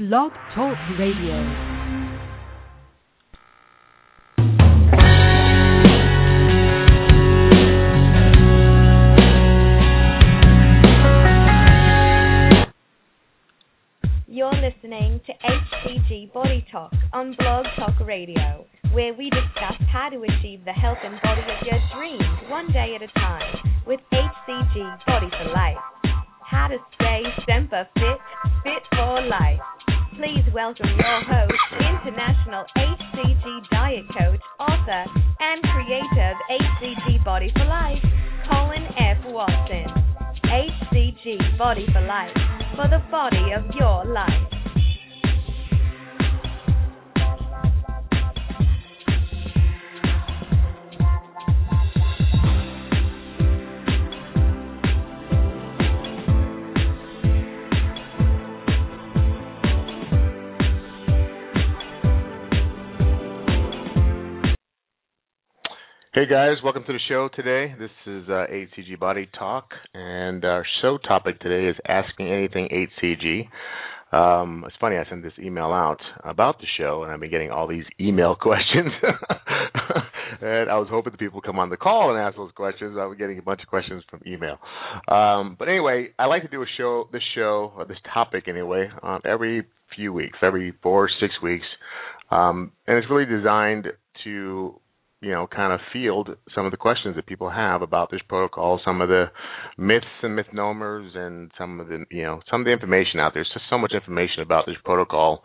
Blog Talk Radio. You're listening to HCG Body Talk on Blog Talk Radio, where we discuss how to achieve the health and body of your dreams one day at a time with HCG Body for Life. How to stay semper fit, fit for life. Please welcome your host, international HCG diet coach, author, and creator of HCG Body for Life, Colin F. Watson. HCG Body for Life for the body of your life. Hey guys, welcome to the show today. This is uh, HCG Body Talk, and our show topic today is asking anything HCG. Um, it's funny, I sent this email out about the show, and I've been getting all these email questions. and I was hoping the people would come on the call and ask those questions. I was getting a bunch of questions from email. Um, but anyway, I like to do a show, this show, or this topic anyway, um, every few weeks, every four, six weeks, um, and it's really designed to you know, kind of field some of the questions that people have about this protocol, some of the myths and misnomers, and some of the, you know, some of the information out there. There's just so much information about this protocol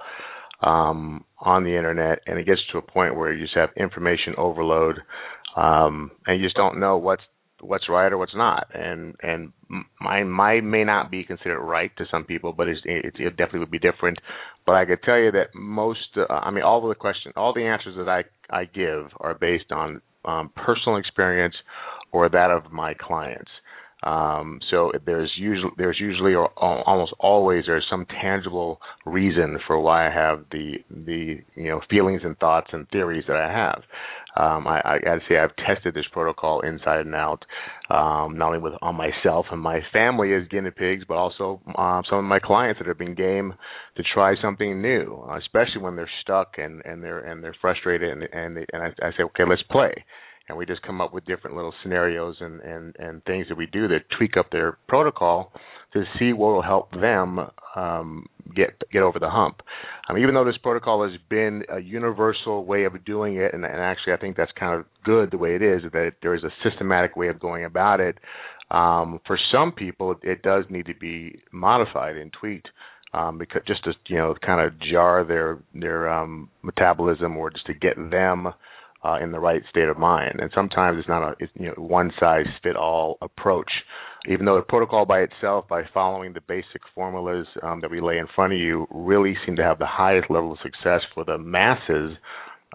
um, on the internet, and it gets to a point where you just have information overload, um, and you just don't know what's what's right or what's not. And and mine mine may not be considered right to some people, but it's, it, it definitely would be different. But I could tell you that most, uh, I mean, all of the questions, all the answers that I I give are based on um, personal experience or that of my clients. Um, so there's usually there's usually or almost always there's some tangible reason for why I have the the you know feelings and thoughts and theories that I have. Um, I, I gotta say I've tested this protocol inside and out, um, not only with on myself and my family as guinea pigs, but also uh, some of my clients that have been game to try something new, especially when they're stuck and and they're and they're frustrated and and they, and I, I say okay let's play and we just come up with different little scenarios and and and things that we do that tweak up their protocol to see what will help them um, get get over the hump. Um, even though this protocol has been a universal way of doing it, and, and actually I think that's kind of good the way it is that there is a systematic way of going about it. Um, for some people, it does need to be modified and tweaked um, because just to you know kind of jar their their um, metabolism or just to get them uh, in the right state of mind. And sometimes it's not a it's, you know one size fit all approach. Even though the protocol by itself, by following the basic formulas um, that we lay in front of you, really seem to have the highest level of success for the masses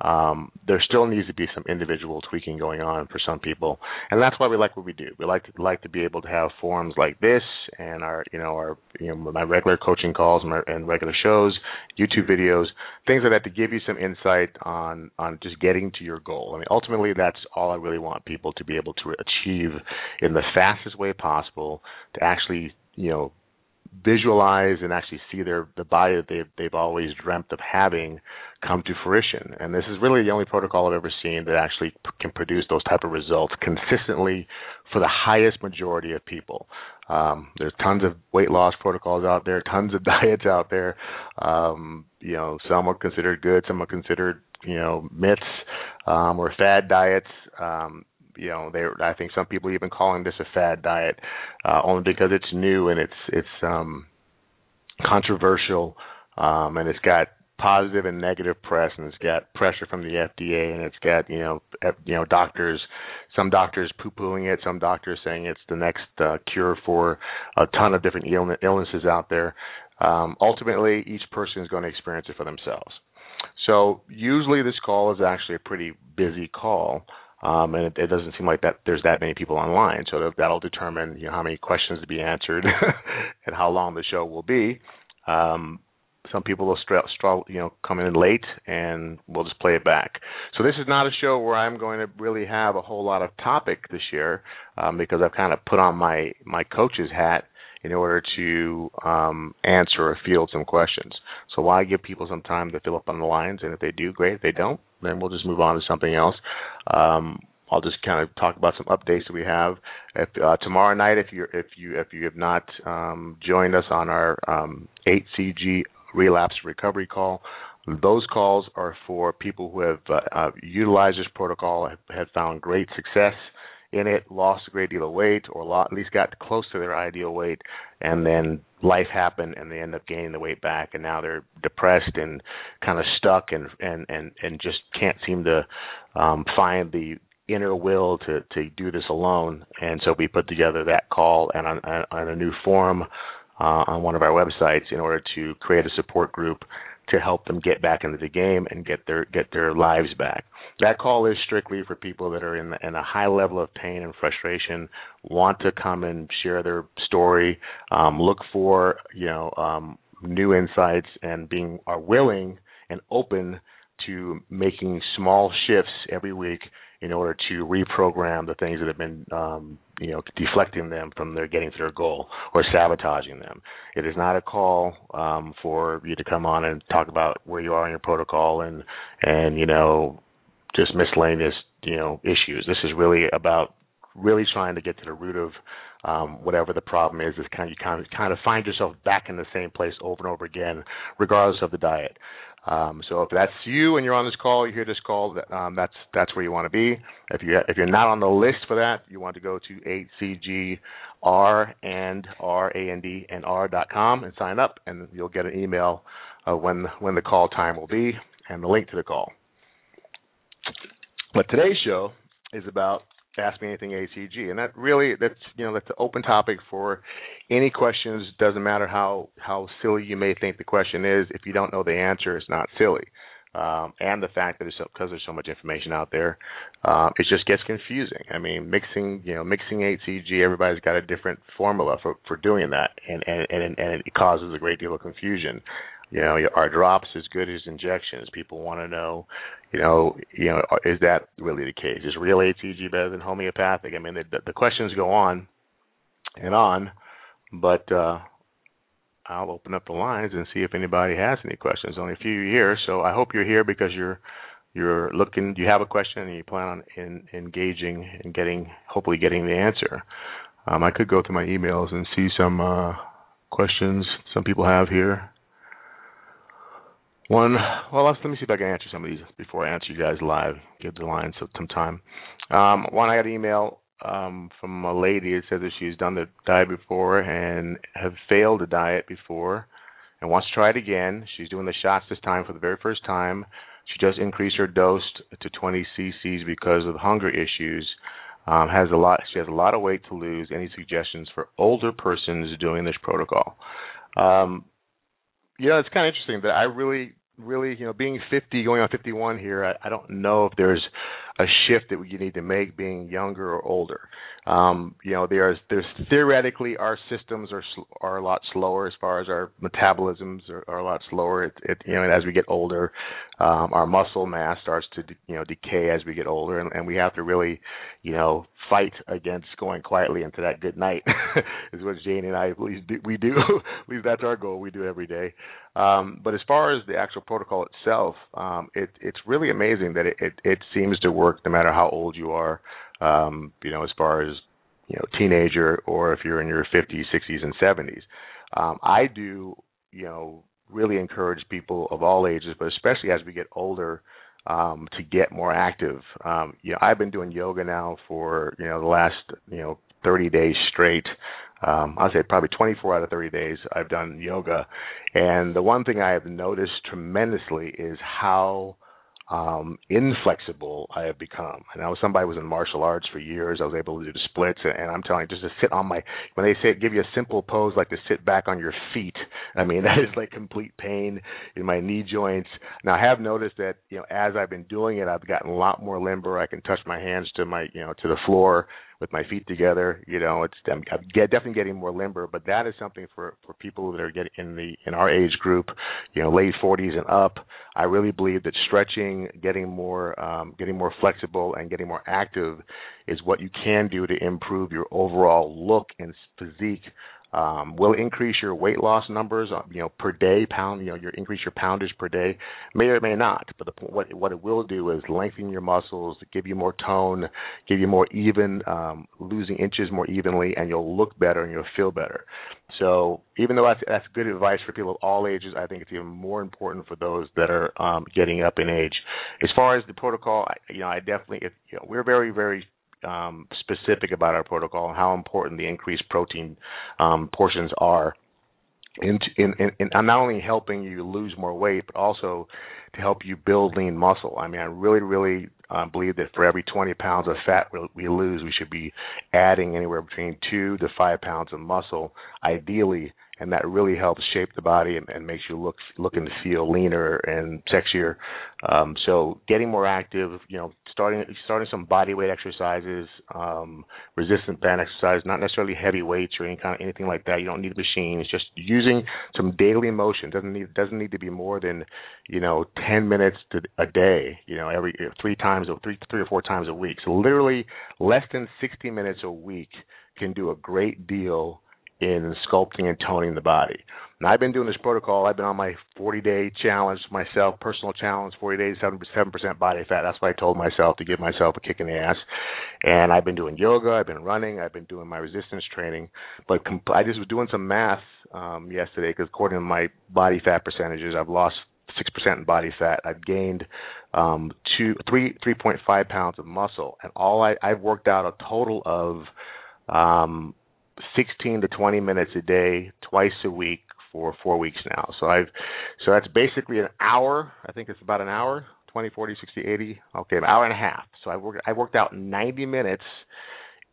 um, there still needs to be some individual tweaking going on for some people, and that's why we like what we do. We like to like to be able to have forums like this and our you know our you know my regular coaching calls and, my, and regular shows, YouTube videos, things like that to give you some insight on on just getting to your goal. I mean, ultimately, that's all I really want people to be able to achieve in the fastest way possible to actually you know visualize and actually see their the body that they've they've always dreamt of having come to fruition. And this is really the only protocol I've ever seen that actually p- can produce those type of results consistently for the highest majority of people. Um, there's tons of weight loss protocols out there, tons of diets out there. Um, you know, some are considered good, some are considered you know myths um, or fad diets. Um, you know they I think some people even calling this a fad diet uh, only because it's new and it's it's um controversial um and it's got positive and negative press and it's got pressure from the FDA and it's got you know you know doctors some doctors poo-pooing it some doctors saying it's the next uh, cure for a ton of different illnesses out there. Um ultimately each person is going to experience it for themselves. So usually this call is actually a pretty busy call um, and it, it, doesn't seem like that there's that many people online. So that'll determine you know how many questions to be answered and how long the show will be. Um, some people will stra- you know come in late and we'll just play it back. So this is not a show where I'm going to really have a whole lot of topic this year um, because I've kind of put on my my coach's hat in order to um, answer or field some questions. So why give people some time to fill up on the lines? And if they do, great. If they don't, then we'll just move on to something else. Um, I'll just kind of talk about some updates that we have. If, uh, tomorrow night, if you if you if you have not um, joined us on our um, HCG relapse recovery call, those calls are for people who have uh, uh, utilized this protocol, have, have, found great success in it, lost a great deal of weight, or at least got close to their ideal weight, and then life happened and they end up gaining the weight back, and now they're depressed and kind of stuck and and and and just can't seem to um, find the inner will to to do this alone. And so we put together that call and on, on a new forum uh, on one of our websites in order to create a support group to help them get back into the game and get their get their lives back. That call is strictly for people that are in, in a high level of pain and frustration, want to come and share their story, um, look for you know um, new insights, and being are willing and open to making small shifts every week in order to reprogram the things that have been um, you know deflecting them from their getting to their goal or sabotaging them. It is not a call um, for you to come on and talk about where you are in your protocol and and you know just miscellaneous you know issues. This is really about really trying to get to the root of um, whatever the problem is. Is kind of you kind of kind of find yourself back in the same place over and over again, regardless of the diet. Um, so if that's you and you're on this call, you hear this call, um, that's that's where you want to be. If you if you're not on the list for that, you want to go to 8cgr and r a n d and r dot com and sign up, and you'll get an email uh, when when the call time will be and the link to the call. But today's show is about Ask Me Anything HCG, and that really that's you know that's an open topic for any questions. Doesn't matter how how silly you may think the question is. If you don't know the answer, it's not silly. Um, and the fact that it's because there's so much information out there, um, it just gets confusing. I mean, mixing you know mixing HCG, everybody's got a different formula for for doing that, and and and, and it causes a great deal of confusion. You know, are drops as good as injections? People want to know, you know, you know, is that really the case? Is real HCG better than homeopathic? I mean, the, the questions go on and on, but uh, I'll open up the lines and see if anybody has any questions. Only a few here, so I hope you're here because you're you're looking. You have a question and you plan on in, engaging and getting, hopefully, getting the answer. Um, I could go through my emails and see some uh, questions some people have here. One, well, let me see if I can answer some of these before I answer you guys live. Give the line some time. Um, one, I got an email um, from a lady that says that she's done the diet before and have failed the diet before and wants to try it again. She's doing the shots this time for the very first time. She just increased her dose to 20 cc's because of hunger issues. Um, has a lot. She has a lot of weight to lose. Any suggestions for older persons doing this protocol? Um, you know, it's kind of interesting that I really really, you know, being 50, going on 51 here, I, I don't know if there's a shift that you need to make being younger or older. Um, you know, there's there's theoretically our systems are are a lot slower as far as our metabolisms are, are a lot slower. It, it you know, as we get older, um, our muscle mass starts to you know decay as we get older, and, and we have to really, you know, fight against going quietly into that good night. is what Jane and I at least do, we do. at least that's our goal. We do every day. Um, but as far as the actual protocol itself, um, it, it's really amazing that it, it, it seems to work no matter how old you are um, you know, as far as you know, teenager or if you're in your 50s, 60s, and 70s. Um, I do, you know, really encourage people of all ages, but especially as we get older, um, to get more active. Um, you know, I've been doing yoga now for you know the last you know 30 days straight. Um, I'll say probably 24 out of 30 days I've done yoga, and the one thing I have noticed tremendously is how um, inflexible I have become. And I was somebody who was in martial arts for years. I was able to do the splits, and I'm telling you, just to sit on my when they say give you a simple pose like to sit back on your feet. I mean that is like complete pain in my knee joints. Now I have noticed that you know as I've been doing it, I've gotten a lot more limber. I can touch my hands to my you know to the floor with my feet together. You know, it's I'm, get, definitely getting more limber, but that is something for for people that are getting in the in our age group, you know, late 40s and up. I really believe that stretching, getting more um, getting more flexible, and getting more active is what you can do to improve your overall look and physique Um, will increase your weight loss numbers, uh, you know, per day, pound, you know, your increase your poundage per day, may or may not. But the, what what it will do is lengthen your muscles, give you more tone, give you more even, um, losing inches more evenly, and you'll look better and you'll feel better. So even though that's, that's good advice for people of all ages, I think it's even more important for those that are um, getting up in age. As far as the protocol, you know, I definitely, if, you know, we're very, very um, specific about our protocol and how important the increased protein um, portions are in, in, in, in not only helping you lose more weight, but also to help you build lean muscle. I mean, I really, really uh, believe that for every 20 pounds of fat we, we lose, we should be adding anywhere between two to five pounds of muscle, ideally and that really helps shape the body and, and makes you look look and feel leaner and sexier. Um, so getting more active, you know, starting starting some body weight exercises, um, resistant band exercise, not necessarily heavy weights or any kind of anything like that. You don't need machines. Just using some daily motion doesn't need doesn't need to be more than you know 10 minutes to a day. You know, every three times or three three or four times a week. So literally less than 60 minutes a week can do a great deal in sculpting and toning the body. And I've been doing this protocol. I've been on my 40 day challenge myself, personal challenge, 40 days, 7 percent body fat. That's what I told myself to give myself a kick in the ass. And I've been doing yoga. I've been running. I've been doing my resistance training. But comp- I just was doing some math um, yesterday because according to my body fat percentages, I've lost six percent in body fat. I've gained um, two, three, three point five pounds of muscle, and all I, I've worked out a total of um, 16 to 20 minutes a day, twice a week for four weeks now. So I've, so that's basically an hour. I think it's about an hour, 20, 40, 60, 80. Okay, an hour and a half. So I worked, I worked out 90 minutes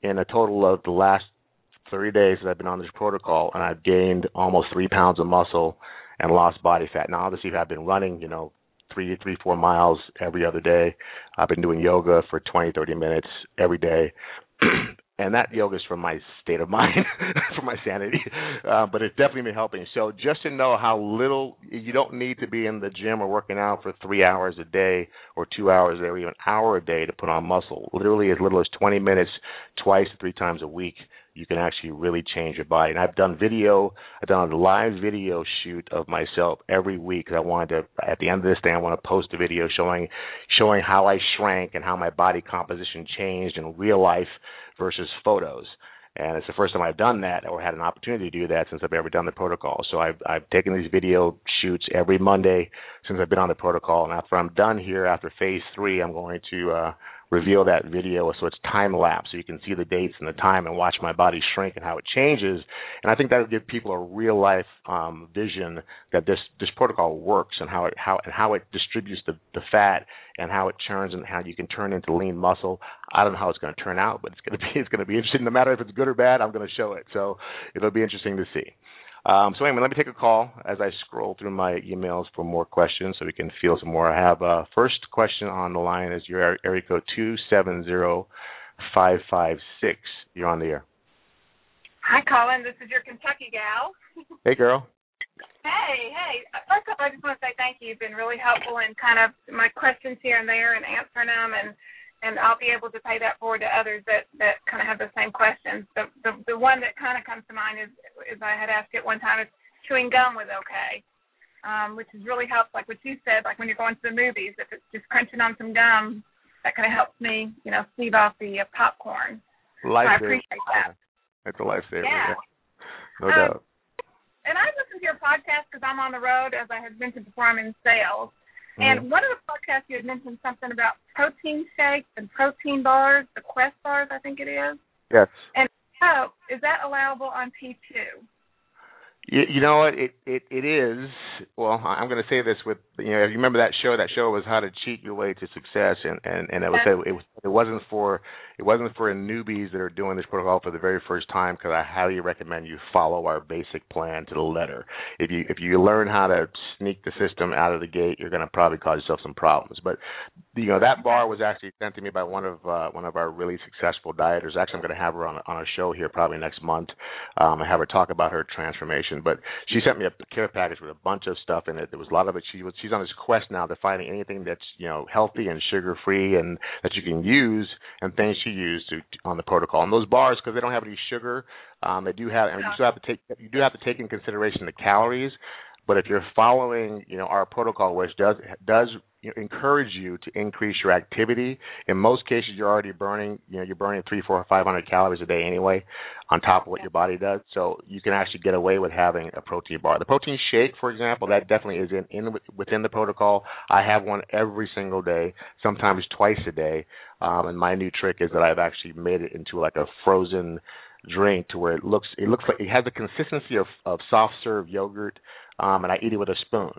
in a total of the last 30 days that I've been on this protocol, and I've gained almost three pounds of muscle and lost body fat. Now, obviously, I've been running, you know, three, three, four miles every other day. I've been doing yoga for 20, 30 minutes every day. and that yoga is for my state of mind, for my sanity. Uh, but it's definitely been helping. So just to know how little you don't need to be in the gym or working out for three hours a day or two hours or even an hour a day to put on muscle. Literally as little as 20 minutes, twice or three times a week you can actually really change your body. And I've done video, I've done a live video shoot of myself every week. I wanted to, at the end of this day, I want to post a video showing, showing how I shrank and how my body composition changed in real life versus photos. And it's the first time I've done that or had an opportunity to do that since I've ever done the protocol. So I've I've taken these video shoots every Monday since I've been on the protocol. And after I'm done here, after phase three, I'm going to uh, reveal that video so it's time lapse so you can see the dates and the time and watch my body shrink and how it changes. And i think that will give people a real life um, vision that this this protocol works and how it how and how it distributes the, the fat and how it churns and how you can turn into lean muscle. I don't know how it's going to turn out but it's going to be it's going to be interesting. No matter if it's good or bad i'm going to show it. So it'll be interesting to see um, so anyway, let me take a call as I scroll through my emails for more questions so we can feel some more. I have a uh, first question on the line is your area code two seven zero five five six. You're on the air. Hi, Colin. This is your Kentucky gal. hey, girl. Hey, hey. First off, I just want to say thank you. You've been really helpful in kind of my questions here and there and answering them and and I'll be able to pay that forward to others that that kind of have the same questions. The the, the one that kind of comes to mind is is I had asked it one time if chewing gum was okay, um, which has really helped. Like what you said, like when you're going to the movies, if it's just crunching on some gum, that kind of helps me, you know, stave off the uh, popcorn. Life so I appreciate that. It's a lifesaver. Yeah. yeah. No um, doubt. And I listen to your podcast because I'm on the road, as I had mentioned before. I'm in sales. And Mm-hmm. one of the podcasts you had mentioned something about protein shakes and protein bars, the Quest bars, I think it is. Yes. And oh, is that allowable on P2? You, you know what? It it it is. Well, I'm going to say this with you know. If you remember that show, that show was how to cheat your way to success, and and and it was it was it wasn't for it wasn't for newbies that are doing this protocol for the very first time because I highly recommend you follow our basic plan to the letter. If you if you learn how to sneak the system out of the gate, you're going to probably cause yourself some problems. But you know that bar was actually sent to me by one of uh, one of our really successful dieters. Actually, I'm going to have her on on a show here probably next month. Um, have her talk about her transformation. But she sent me a care package with a bunch of stuff in it. There was a lot of it. She was she's on this quest now to finding anything that's you know healthy and sugar free and that you can use and things use to, on the protocol. And those bars, because they don't have any sugar, um, they do have. Mean, you still have to take you do have to take in consideration the calories. But if you're following, you know, our protocol, which does does encourage you to increase your activity, in most cases you're already burning, you know, you're burning three, four, five hundred calories a day anyway, on top of what your body does. So you can actually get away with having a protein bar. The protein shake, for example, that definitely is in, in within the protocol. I have one every single day, sometimes twice a day. Um, and my new trick is that I've actually made it into like a frozen drink to where it looks it looks like it has the consistency of, of soft serve yogurt um, and I eat it with a spoon.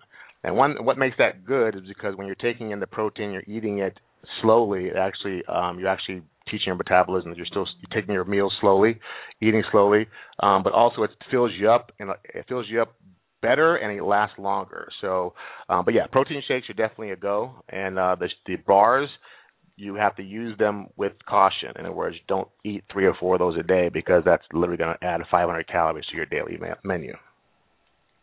And one what makes that good is because when you're taking in the protein, you're eating it slowly. It actually, um, you're actually teaching your metabolism that you're still you're taking your meals slowly, eating slowly, um, but also it fills you up and it fills you up better and it lasts longer. So, um, but yeah, protein shakes are definitely a go, and uh, the the bars you have to use them with caution. In other words, don't eat three or four of those a day because that's literally going to add 500 calories to your daily menu.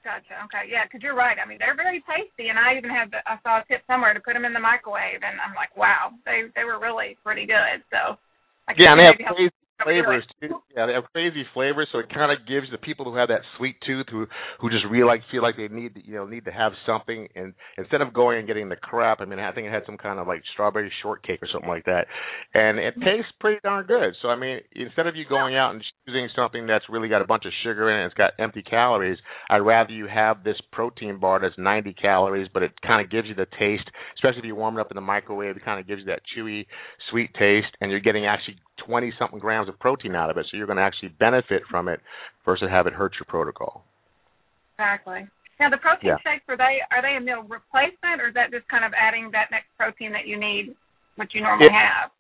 Gotcha. Okay. Yeah, because you're right. I mean, they're very tasty, and I even had the, I saw a tip somewhere to put them in the microwave, and I'm like, wow, they they were really pretty good. So. I yeah, and they have crazy flavors too. Yeah, they have crazy flavors, so it kind of gives the people who have that sweet tooth, who who just really like feel like they need you know need to have something, and instead of going and getting the crap, I mean, I think it had some kind of like strawberry shortcake or something like that, and it hmm. tastes pretty darn good. So I mean, instead of you going out and choosing something that's really got a bunch of sugar in it, it's got empty calories, I'd rather you have this protein bar that's 90 calories, but it kind of gives you the taste, especially if you warm it up in the microwave, it kind of gives you that chewy, sweet taste, and you're getting actually 20 something grams of protein out of it, so you're going to actually benefit from it versus have it hurt your protocol. Exactly. Now the protein yeah. shakes are they are they a meal replacement or is that just kind of adding that next protein that you need, what you normally it, have?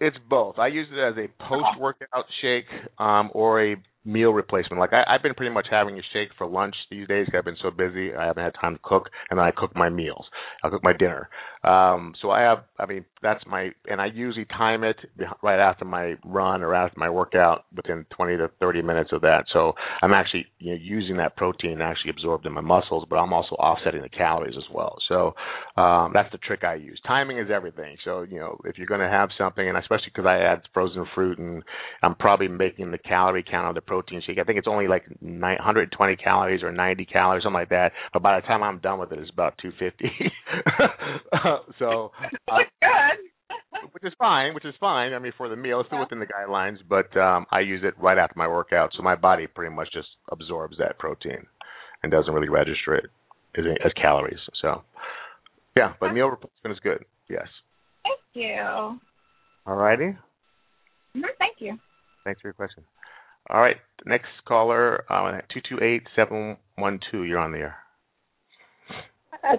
It's both. I use it as a post workout shake um, or a meal replacement. Like I, I've been pretty much having a shake for lunch these days. I've been so busy, I haven't had time to cook, and then I cook my meals. I cook my dinner. Um, so I have, I mean, that's my, and I usually time it right after my run or after my workout, within 20 to 30 minutes of that. So I'm actually you know, using that protein actually absorbed in my muscles, but I'm also offsetting the calories as well. So um, that's the trick I use. Timing is everything. So you know, if you're going to have something, and especially because I add frozen fruit, and I'm probably making the calorie count of the protein shake. I think it's only like 120 calories or 90 calories, something like that. But by the time I'm done with it, it's about 250. so, uh. Which is fine, which is fine. I mean, for the meal, it's still within the guidelines, but um, I use it right after my workout, so my body pretty much just absorbs that protein and doesn't really register it as, as calories. So, yeah, but meal replacement is good. Yes. Thank you. All righty. Mm-hmm, thank you. Thanks for your question. All right, next caller, uh, two two eight seven one two. You're on the air. Uh,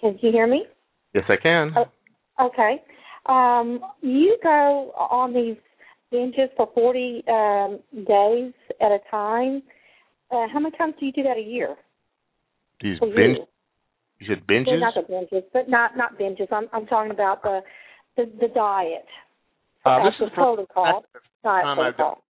can you hear me? Yes, I can. Oh, okay. Um, you go on these binges for 40 um, days at a time. Uh, how many times do you do that a year? These binge. You? said binges. Not the binges, but not not binges. I'm I'm talking about the the, the diet. Uh, this the is protocol. Diet protocol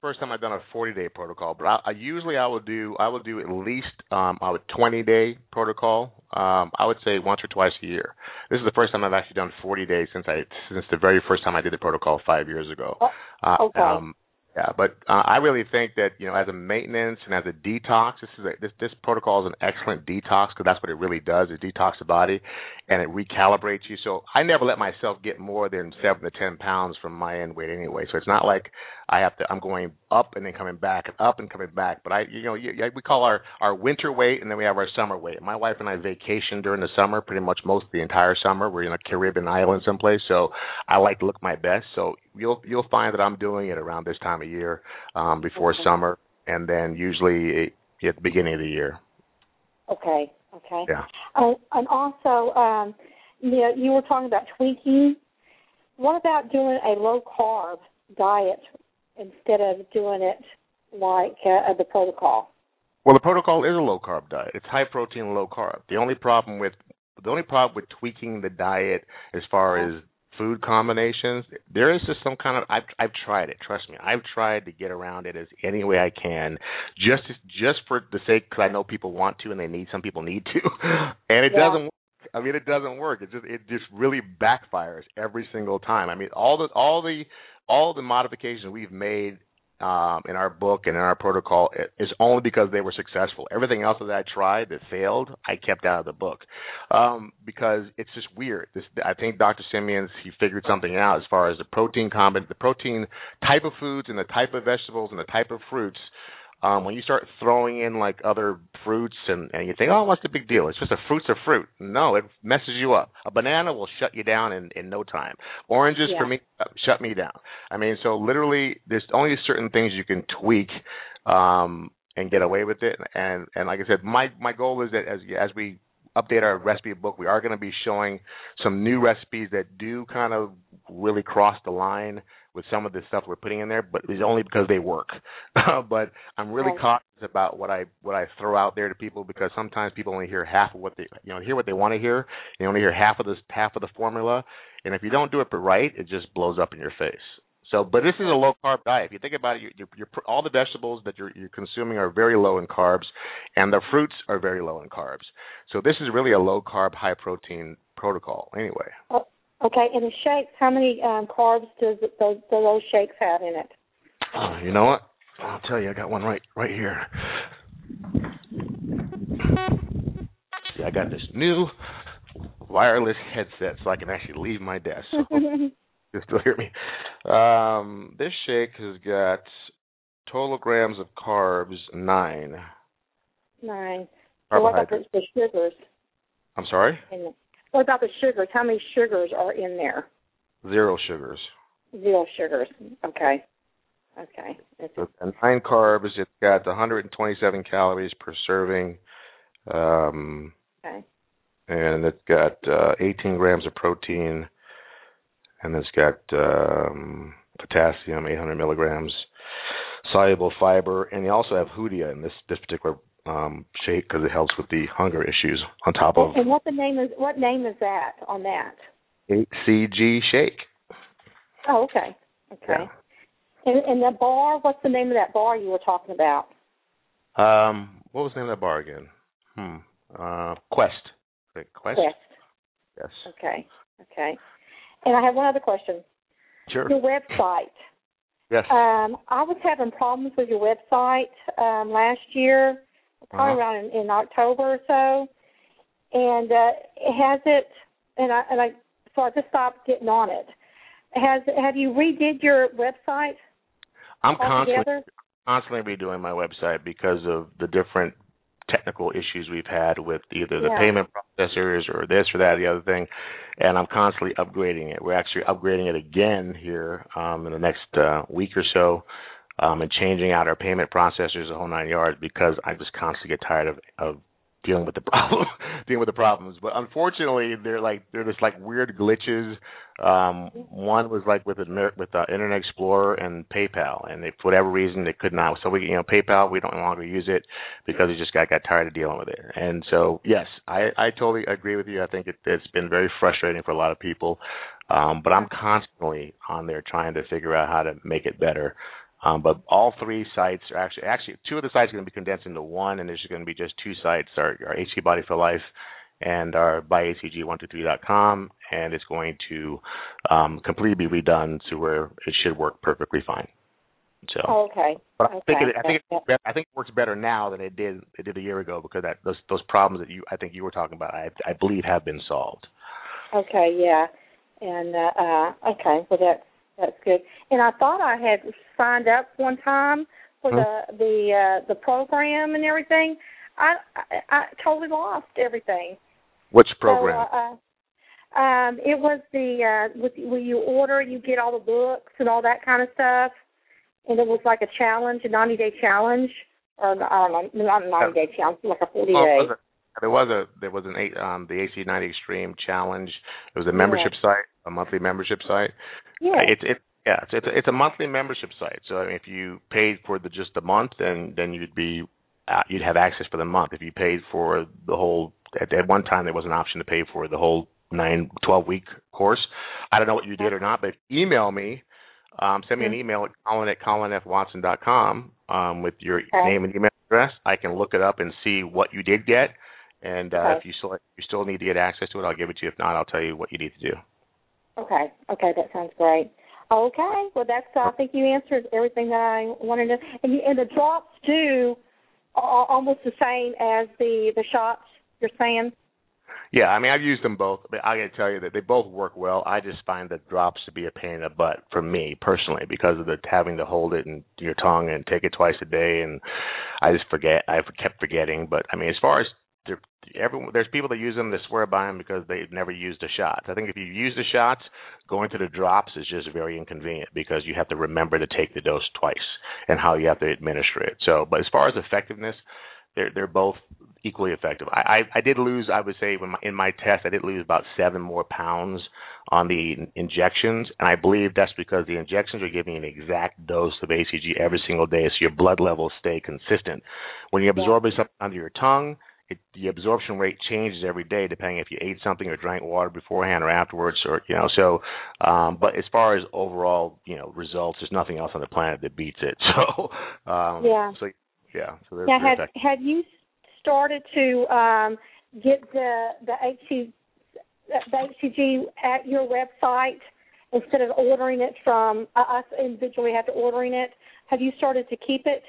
first time I've done a 40 day protocol, but I, I usually I will do I will do at least um, a 20 day protocol. Um, I would say once or twice a year. This is the first time I've actually done 40 days since I since the very first time I did the protocol five years ago. Oh, okay. Uh, um, yeah, but uh, I really think that you know, as a maintenance and as a detox, this is a, this this protocol is an excellent detox because that's what it really does. It detox the body, and it recalibrates you. So I never let myself get more than seven to ten pounds from my end weight anyway. So it's not like I have to. I'm going up and then coming back and up and coming back. But I, you know, you, we call our our winter weight and then we have our summer weight. My wife and I vacation during the summer, pretty much most of the entire summer. We're in a Caribbean island someplace, so I like to look my best. So you'll you'll find that I'm doing it around this time of year, um, before okay. summer, and then usually at the beginning of the year. Okay. Okay. Yeah. Uh, and also, um, you, know, you were talking about tweaking. What about doing a low carb diet instead of doing it like uh, the protocol? Well, the protocol is a low carb diet. It's high protein, low carb. The only problem with the only problem with tweaking the diet as far uh-huh. as food combinations. There is just some kind of I've I've tried it. Trust me, I've tried to get around it as any way I can, just just for the sake because I know people want to and they need some people need to, and it yeah. doesn't. I mean, it doesn't work. It just it just really backfires every single time. I mean, all the all the all the modifications we've made um, in our book and in our protocol is only because they were successful. Everything else that I tried that failed, I kept out of the book um, because it's just weird. This, I think Dr. Simeons he figured something out as far as the protein combi- the protein type of foods and the type of vegetables and the type of fruits um, when you start throwing in like other fruits and, and you think, oh, what's the big deal? It's just a fruit's a fruit. No, it messes you up. A banana will shut you down in, in no time. Oranges Yeah. for me shut me down. I mean, so literally, there's only certain things you can tweak um, and get away with it. And and like I said, my my goal is that as as we update our recipe book, we are going to be showing some new recipes that do kind of really cross the line with some of the stuff we're putting in there, but it's only because they work. but I'm really Right. cautious about what I what I throw out there to people because sometimes people only hear half of what they you know hear what they want to hear. You only hear half of this half of the formula, and if you don't do it right, it just blows up in your face. So, but this is a low carb diet. If you think about it, you, you're, you're all the vegetables that you're, you're consuming are very low in carbs, and the fruits are very low in carbs. So this is really a low carb, high protein protocol. Anyway, Okay, and the shakes, how many um, carbs does those, do those shakes have in it? Uh, you know what? I'll tell you, I got one right right here. See, I got this new wireless headset, so I can actually leave my desk. So you still hear me. Um, this shake has got total grams of carbs nine. Nine. So what about the, sugars? I'm sorry? What about the sugars? How many sugars are in there? zero sugars. Zero sugars. Okay. Okay. So and nine carbs. It's got 127 calories per serving. Um, okay. and it's got uh, 18 grams of protein, and it's got um, potassium, 800 milligrams, soluble fiber, and you also have Hoodia in this this particular um, shake because it helps with the hunger issues. On top of And what the name is? What name is that on that? HCG shake. Oh, okay. Okay. Yeah. And, and the bar, what's the name of that bar you were talking about? Um, what was the name of that bar again? Hmm. Uh, Quest. Quest. Quest. Yes. Okay. Okay. And I have one other question. Sure. Your website. Yes. Um, I was having problems with your website um, last year, probably Uh-huh. around in, in October or so, and uh, has it? And I and I so I just stopped getting on it. Has have you redid your website I'm constantly constantly redoing my website because of the different technical issues we've had with either the Yeah. payment processors or this or that or the other thing and I'm constantly upgrading it. We're actually upgrading it again here um in the next uh, week or so um and changing out our payment processors the whole nine yards because I just constantly get tired of of dealing with the problem dealing with the problems. But unfortunately they're like they're just like weird glitches. Um one was like with with uh, internet explorer and paypal and they for whatever reason they could not. So we you know paypal we don't longer use it because we just got got tired of dealing with it. And so yes i i totally agree with you. I think it, it's been very frustrating for a lot of people. Um but i'm constantly on there trying to figure out how to make it better um, but all three sites are actually actually two of the sites are going to be condensed into one, and there's going to be just two sites: our, our HC Body for Life and our byacg123.com, and it's going to um, completely be redone to where it should work perfectly fine. So, Oh, okay. but I think it, I think it, I think it works better now than it did it did a year ago because that those those problems that you I think you were talking about I I believe have been solved. Okay, yeah. And uh, uh okay, well that's that's good. And I thought I had signed up one time for the the uh the program and everything. I I, I totally lost everything. Which program? So, uh, um, it was the uh, with where you order, you get all the books and all that kind of stuff, and it was like a challenge, a ninety day challenge, or I don't know, not a ninety day challenge, like a forty day. there was a there was an eight um the AC90 Extreme Challenge. It was a membership site, a monthly membership site. Yeah. It's it yeah it's it's a, it's a monthly membership site. So I mean, if you paid for the just the month, then then you'd be uh, you'd have access for the month. If you paid for the whole at, at one time there was an option to pay for the whole nine twelve week course. I don't know what you did or not, but email me. Um, send me an email at colin at colinfwatson.com um, with your Okay. name and email address. I can look it up and see what you did get, And uh, Okay. if you still you still need to get access to it, I'll give it to you. If not, I'll tell you what you need to do. Okay. Okay, that sounds great. Okay. Well, that's. I think you answered everything that I wanted to. And, you, and the drops do are almost the same as the the shots. You're saying. Yeah, I mean I've used them both, but I got to tell you that they both work well. I just find the drops to be a pain in the butt for me personally because of the having to hold it in your tongue and take it twice a day, and I just forget. I kept forgetting. But I mean, as far as everyone, there's people that use them that swear by them because they've never used the shots. I think if you use the shots, going to the drops is just very inconvenient because you have to remember to take the dose twice and how you have to administer it. So, but as far as effectiveness, they're they're both equally effective. I, I I did lose, I would say, when my, in my test, I did lose about seven more pounds on the injections, and I believe that's because the injections are giving an exact dose of HCG every single day, so your blood levels stay consistent. When you absorb it up under your tongue, it, the absorption rate changes every day depending if you ate something or drank water beforehand or afterwards, or you know. So, um, but as far as overall, you know, results, there's nothing else on the planet that beats it. So, um, Yeah. So yeah. So Now, they're have effective. have you started to um, get the the HC the HCG at your website instead of ordering it from uh, us individually after ordering it? Have you started to keep it?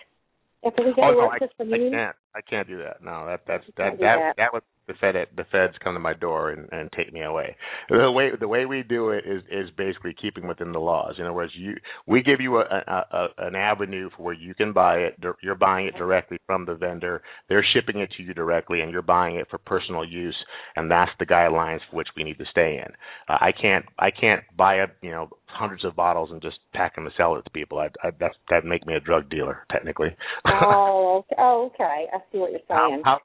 If we get Oh a no, I, from I can't. I can't do that. No, that that's that that, that that would the Fed the feds come to my door and and take me away. The way the way we do it is is basically keeping within the laws. In other words, you we give you a, a, a an avenue for where you can buy it. You're buying it directly from the vendor. They're shipping it to you directly, and you're buying it for personal use. And that's the guidelines for which we need to stay in. Uh, I can't I can't buy a you know hundreds of bottles and just pack them and sell it to people. I, I that's that'd make me a drug dealer technically. oh, okay. oh, okay. I see what you're saying. how how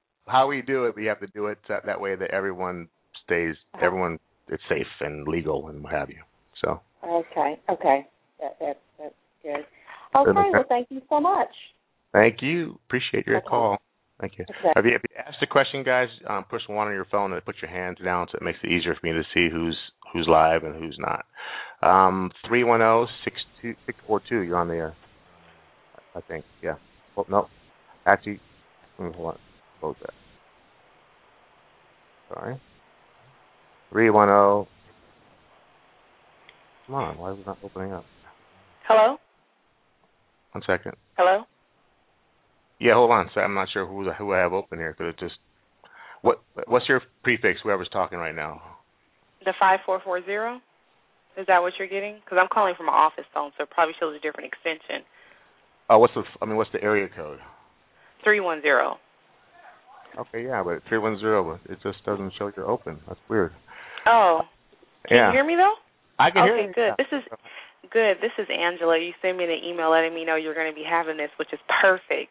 we do it, we have to do it that, that way that everyone stays, Uh-huh. everyone is safe and legal and what have you. So Okay, okay. That, that, that's good. Okay, well, thank you so much. thank you, appreciate your Okay. call. Thank you. Okay. Have you, have you asked a question, guys? Um, push one on your phone and put your hands down, so it makes it easier for me to see who's who's live and who's not. Um, three one zero six two six four two. You're on the air. I think. Yeah. Oh no. Actually, hold on. Close that. Sorry. Three one zero. Come on. Why is it not opening up? Hello? One second. Hello? Yeah, hold on. So I'm not sure who who I have open here because it just. What what's your prefix? Whoever's talking right now. The 5440? Is that what you're getting? Because I'm calling from an office phone, so it probably shows a different extension. Oh, what's the? I mean, what's the area code? 310. Okay, yeah, but three one zero. It just doesn't show you're open. That's weird. Oh. Can yeah, you hear me, though? I can hear okay, good. This is good. This is Angela. You sent me an email letting me know you're going to be having this, which is perfect.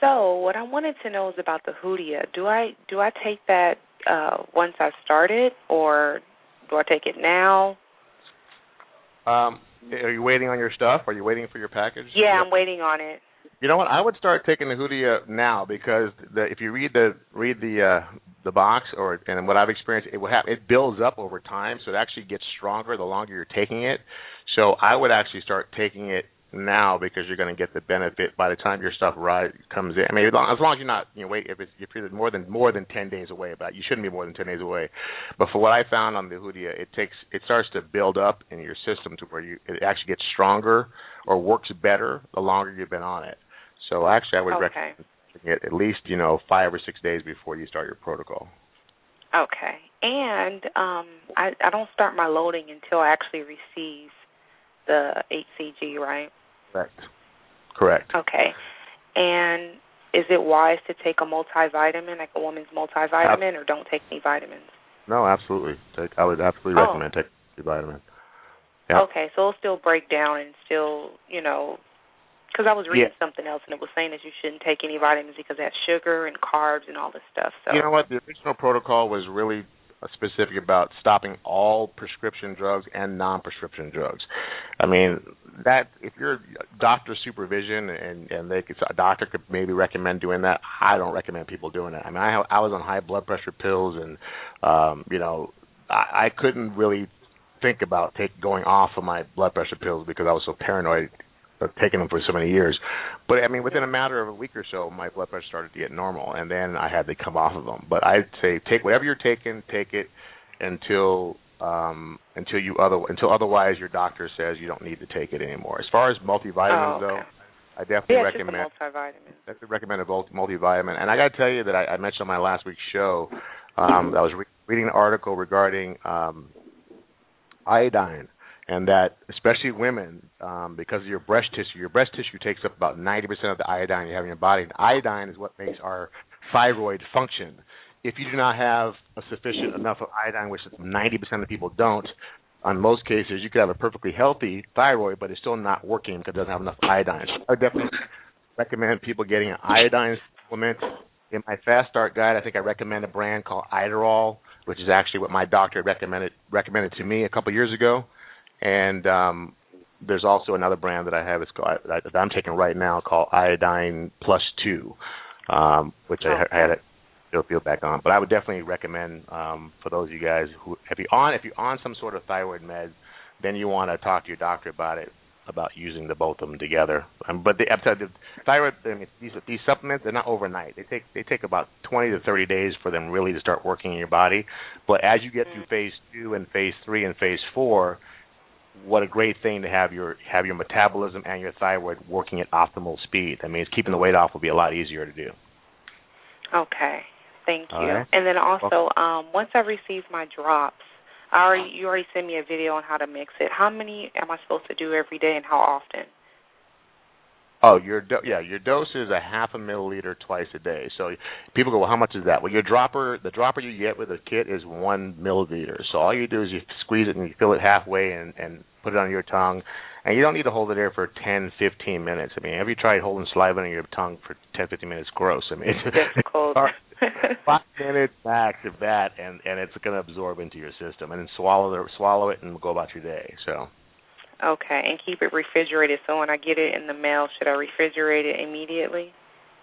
So, what I wanted to know is about the Hoodia. Do I do I take that uh once I start it, or do I take it now? Um, are you waiting on your stuff? Are you waiting for your package? Yeah, I'm waiting on it. You know what? I would start taking the Hoodia now because the, if you read the read the uh, the box or and what I've experienced, it will have it builds up over time, so it actually gets stronger the longer you're taking it. So I would actually start taking it now because you're going to get the benefit by the time your stuff rise comes in. I mean, as long as, long as you're not you know wait if it's if you're more than more than ten days away, but you shouldn't be more than ten days away. But for what I found on the Hoodia, it takes it starts to build up in your system to where you it actually gets stronger or works better the longer you've been on it. So actually, I would Okay. recommend it at least you know five or six days before you start your protocol. Okay. And um I I don't start my loading until I actually receive the HCG, right? Correct. Correct. Okay. And is it wise to take a multivitamin, like a woman's multivitamin, or don't take any vitamins? No, absolutely. Take, I would absolutely Oh. recommend taking your vitamin. Yeah. Okay, so it'll still break down and still, you know, because I was reading something else and it was saying that you shouldn't take any vitamins because it has sugar and carbs and all this stuff. So You know what? The original protocol was really uh, specific about stopping all prescription drugs and non-prescription drugs. I mean, that if you're doctor supervision and and they could, a doctor could maybe recommend doing that. I don't recommend people doing it. I mean, I I was on high blood pressure pills and um, you know, I, I couldn't really think about take going off of my blood pressure pills because I was so paranoid taking them for so many years. But I mean, within a matter of a week or so, my blood pressure started to get normal, and then I had to come off of them. But I'd say take whatever you're taking, take it until um until you other until otherwise your doctor says you don't need to take it anymore. As far as multivitamins oh, okay. though, I definitely yeah, recommend just a multivitamin. definitely recommend a multivitamin. And I got to tell you that I, I mentioned on my last week's show, um, I was re- reading an article regarding um, iodine, and that especially women, um, because of your breast tissue, your breast tissue takes up about 90% of the iodine you have in your body. And iodine is what makes our thyroid function. If you do not have a sufficient enough of iodine, which 90% of people don't, on most cases, you could have a perfectly healthy thyroid, but it's still not working because it doesn't have enough iodine. So I definitely recommend people getting an iodine supplement. In my fast start guide, I think I recommend a brand called Iodoral, which is actually what my doctor recommended recommended to me a couple years ago. And um, there's also another brand that I have it's called that I'm taking right now called Iodine Plus Two, um, which I, I had still feel back on. But I would definitely recommend um, for those of you guys who if you're on if you're on some sort of thyroid med, then you want to talk to your doctor about it about using the both of them together. Um, but the, the thyroid I mean, these these supplements they're not overnight. They take they take about 20 to 30 days for them really to start working in your body. But as you get through Mm. phase two and phase three and phase four, what a great thing to have your have your metabolism and your thyroid working at optimal speed. That means keeping the weight off will be a lot easier to do. Okay. Thank you. Right. And then also, um, once I receive my drops, I already you already sent me a video on how to mix it. How many am I supposed to do every day, and how often? Oh, your do- yeah, your dose is a half a milliliter twice a day. So people go, well, how much is that? Well, your dropper, the dropper you get with the kit is one milliliter. So all you do is you squeeze it and you fill it halfway and and put it on your tongue, and you don't need to hold it there for 10, 15 minutes. I mean, have you tried holding saliva on your tongue for 10, 15 minutes? Gross. I mean, it's Difficult. five minutes max of that, and and it's going to absorb into your system, and then swallow the swallow it and go about your day. So. Okay, and keep it refrigerated. So when I get it in the mail, should I refrigerate it immediately?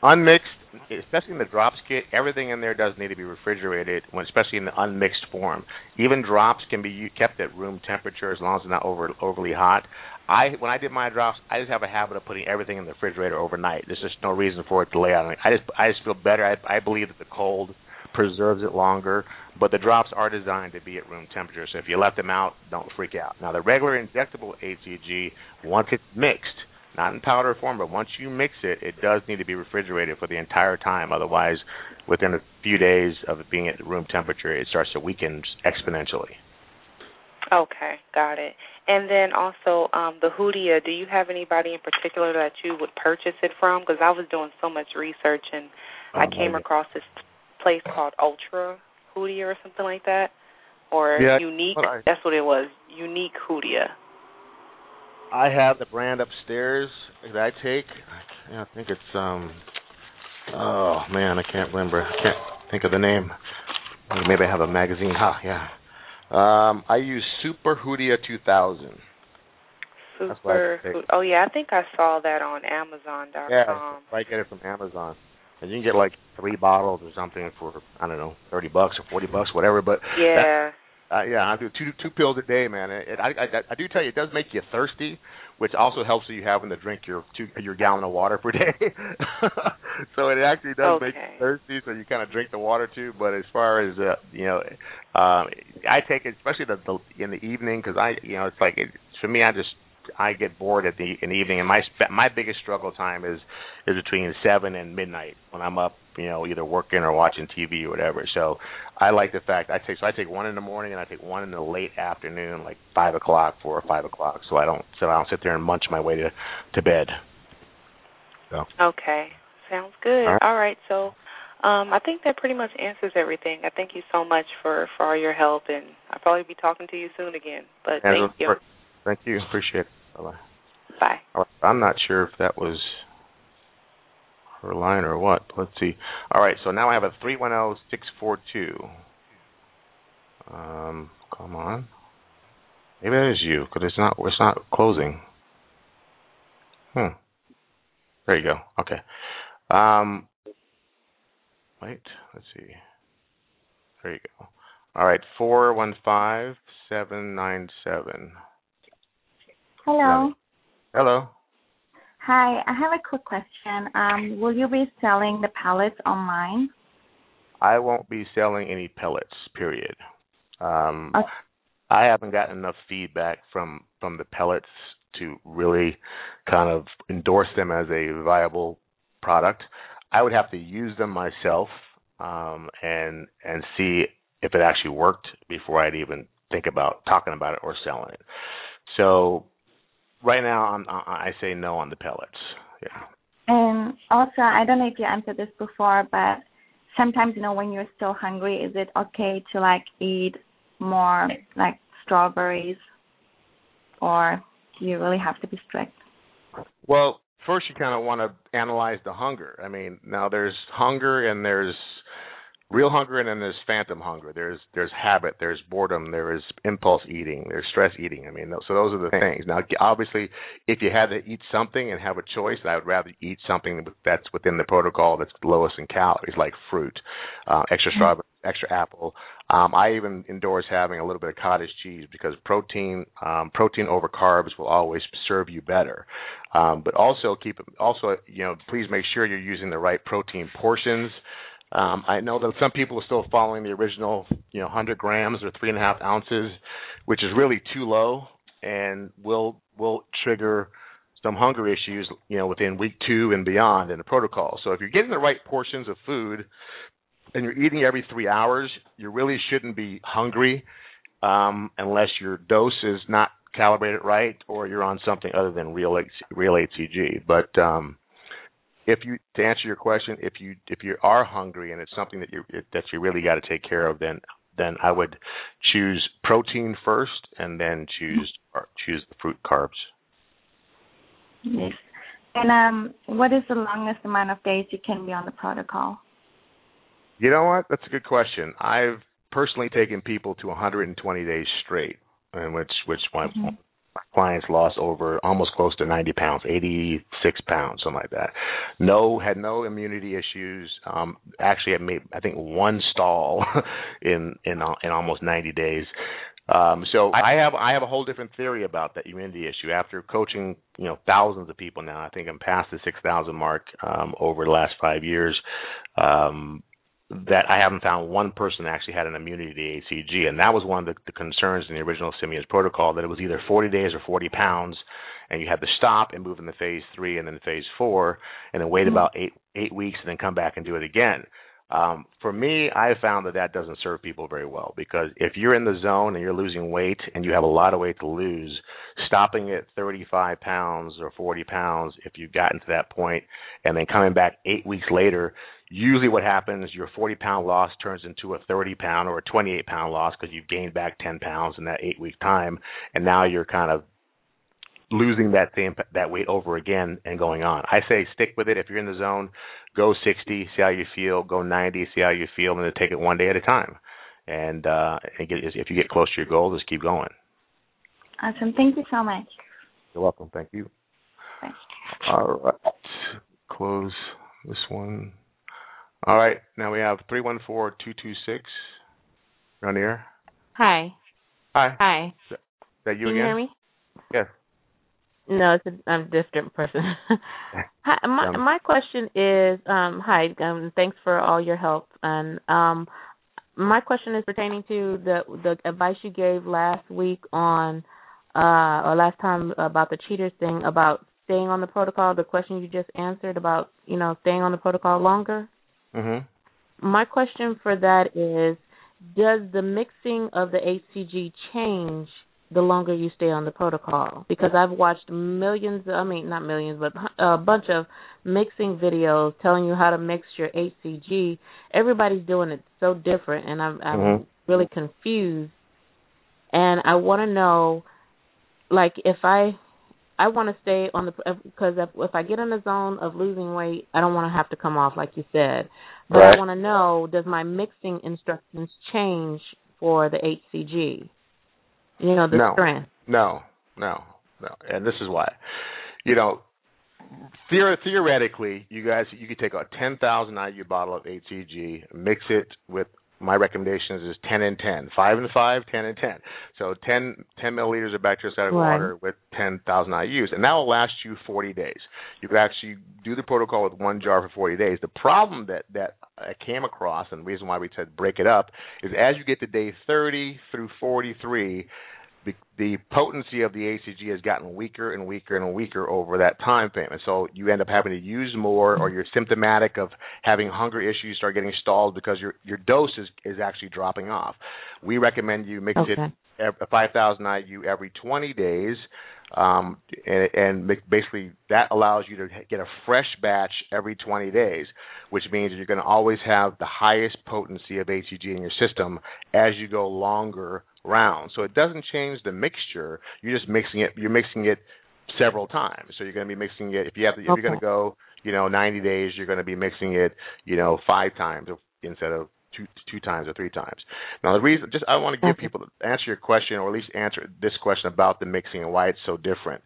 Unmixed, especially in the drops kit, everything in there does need to be refrigerated, when, especially in the unmixed form. Even drops can be kept at room temperature as long as it's not over, overly hot. I when I did my drops, I just have a habit of putting everything in the refrigerator overnight. There's just no reason for it to lay out. I just I just feel better. I I believe that the cold preserves it longer, but the drops are designed to be at room temperature. So if you let them out, don't freak out. Now the regular injectable HCG, once it's mixed, not in powder form, but once you mix it, it does need to be refrigerated for the entire time. Otherwise, within a few days of it being at room temperature, it starts to weaken exponentially. Okay, got it. And then also um, the Hoodia. Do you have anybody in particular that you would purchase it from? Because I was doing so much research and I Um, came across this place called Ultra Hoodia or something like that, or Yeah, Unique. what I- That's what it was. Unique Hoodia. I have the brand upstairs that I take. I, I think it's um. Oh man, I can't remember. I can't think of the name. Maybe I have a magazine. Ha, yeah. Um, I use Super Hoodia 2000. That's what I Super. Oh yeah, I think I saw that on Amazon.com. Yeah, I get it from Amazon, and you can get like three bottles or something for I don't know, thirty bucks or forty bucks, whatever. But Yeah. Uh, yeah, I do two two pills a day, man. It, it, I, I I do tell you, it does make you thirsty, which also helps you having to drink your two your gallon of water per day. so it actually does make you thirsty, so you kind of drink the water too. But as far as uh, you know, uh, I take it especially the, the in the evening because I you know it's like it, for me I just I get bored at the in the evening, and my my biggest struggle time is is between seven and midnight when I'm up, you know, either working or watching TV or whatever. So I like the fact I take so I take one in the morning and I take one in the late afternoon, like five o'clock, four or five o'clock, so I don't so I don't sit there and munch my way to to bed. So Okay. Sounds good. All right. All right. So um I think that pretty much answers everything. I thank you so much for for all your help and I'll probably be talking to you soon again. But And thank you. Thank you, appreciate it. Bye bye. Bye. All right. I'm not sure if that was her line or what. Let's see. All right, so now I have a 310642. Um, come on. Maybe that is you because it's not it's not closing. Hmm. There you go. Okay. Um. Wait. Let's see. There you go. All right. Four one five seven nine seven. Hello. Hello. Hi, I have a quick question. Um, will you be selling the pellets online? I won't be selling any pellets. Period. Um, Okay. I haven't gotten enough feedback from from the pellets to really kind of endorse them as a viable product. I would have to use them myself um, and and see if it actually worked before I'd even think about talking about it or selling it. So right now, I'm, I I say no on the pellets. Yeah. And also, I don't know if you answered this before, but sometimes, you know, when you're still hungry, is it okay to like eat more like strawberries, or do you really have to be strict? Well, first you kind of want to analyze the hunger. I mean, now there's hunger and there's real hunger and then there's phantom hunger. There's there's habit, there's boredom, there is impulse eating, there's stress eating. I mean, so those are the things. Now, obviously, if you had to eat something and have a choice, I would rather eat something that's within the protocol that's lowest in calories, like fruit, uh, extra strawberry, extra apple. Um, I even endorse having a little bit of cottage cheese because protein um, protein over carbs will always serve you better. Um, but also keep also you know please make sure you're using the right protein portions. Um, I know that some people are still following the original, you know, 100 grams or three and a half ounces, which is really too low, and will will trigger some hunger issues, you know, within week two and beyond in the protocol. So if you're getting the right portions of food and you're eating every three hours, you really shouldn't be hungry um, unless your dose is not calibrated right or you're on something other than real real HCG. But um, if you to answer your question, if you if you are hungry and it's something that you that you really got to take care of, then then I would choose protein first and then choose choose the fruit carbs. Yes. And um, what is the longest amount of days you can be on the protocol? You know what? That's a good question. I've personally taken people to 120 days straight, in which which Mm-hmm. Clients lost over almost close to 90 pounds, 86 pounds, something like that. No, had no immunity issues. Um, actually, had made I think one stall in in in almost 90 days. Um, so I have I have a whole different theory about that immunity issue. After coaching, you know, thousands of people now, I think I'm past the 6,000 mark um, over the last five years. Um, that I haven't found one person that actually had an immunity to HCG. and that was one of the, the concerns in the original Simeons protocol that it was either 40 days or 40 pounds, and you had to stop and move into phase three and then phase four, and then wait about eight eight weeks and then come back and do it again. Um, for me, I found that that doesn't serve people very well because if you're in the zone and you're losing weight and you have a lot of weight to lose, stopping at 35 pounds or 40 pounds, if you've gotten to that point, and then coming back eight weeks later, usually what happens, your 40 pound loss turns into a 30 pound or a 28 pound loss because you've gained back 10 pounds in that eight week time, and now you're kind of losing that same that weight over again and going on. I say stick with it. If you're in the zone, go 60, see how you feel. Go 90, see how you feel, and then take it one day at a time. And uh, and get, if you get close to your goal, just keep going. Awesome. Thank you so much. You're welcome. Thank you. Thanks. All right. Close this one. All right. Now we have three one four two two six. You're on the air. Hi. Hi. Hi. Is that you Can again? you hear me? Yes. No, it's a, I'm a different person. hi, my Um, my question is, um, hi, um, thanks for all your help, and um, my question is pertaining to the the advice you gave last week on, uh, or last time about the cheaters thing about staying on the protocol. The question you just answered about you know staying on the protocol longer. Mhm. My question for that is Does the mixing of the HCG change the longer you stay on the protocol? Because I've watched millions, I mean, not millions, but a bunch of mixing videos telling you how to mix your HCG. Everybody's doing it so different, and I'm, I'm Mhm. really confused. And I want to know, like, if I I want to stay on the because if, if I get in the zone of losing weight, I don't want to have to come off, like you said. But Right. I want to know: Does my mixing instructions change for the HCG? You know, the No. strength. No, no, no. And this is why. You know, theor- theoretically, you guys, you could take a 10,000 IU bottle of HCG, mix it with my recommendations is 10 and 10, 5 and 5, 10 and 10. So 10, 10 milliliters of bacteriostatic Right. water with 10,000 IUs, and that will last you 40 days. You could actually do the protocol with one jar for 40 days. The problem that that I came across, and the reason why we said break it up, is as you get to day 30 through 43, the, the potency of the HCG has gotten weaker and weaker and weaker over that time frame, and so you end up having to use more, or you're symptomatic of having hunger issues, start getting stalled because your your dose is is actually dropping off. We recommend you mix it Okay. ev- 5,000 IU every 20 days, um, and, and basically that allows you to get a fresh batch every 20 days, which means you're going to always have the highest potency of HCG in your system as you go longer rounds. So it doesn't change the mixture. You're just mixing it. You're mixing it several times. So you're going to be mixing it. If you have, to, if you're going to go, you know, 90 days, you're going to be mixing it, you know, five times instead of two two times or three times. Now the reason, just I want to give Okay. people to answer your question, or at least answer this question about the mixing and why it's so different,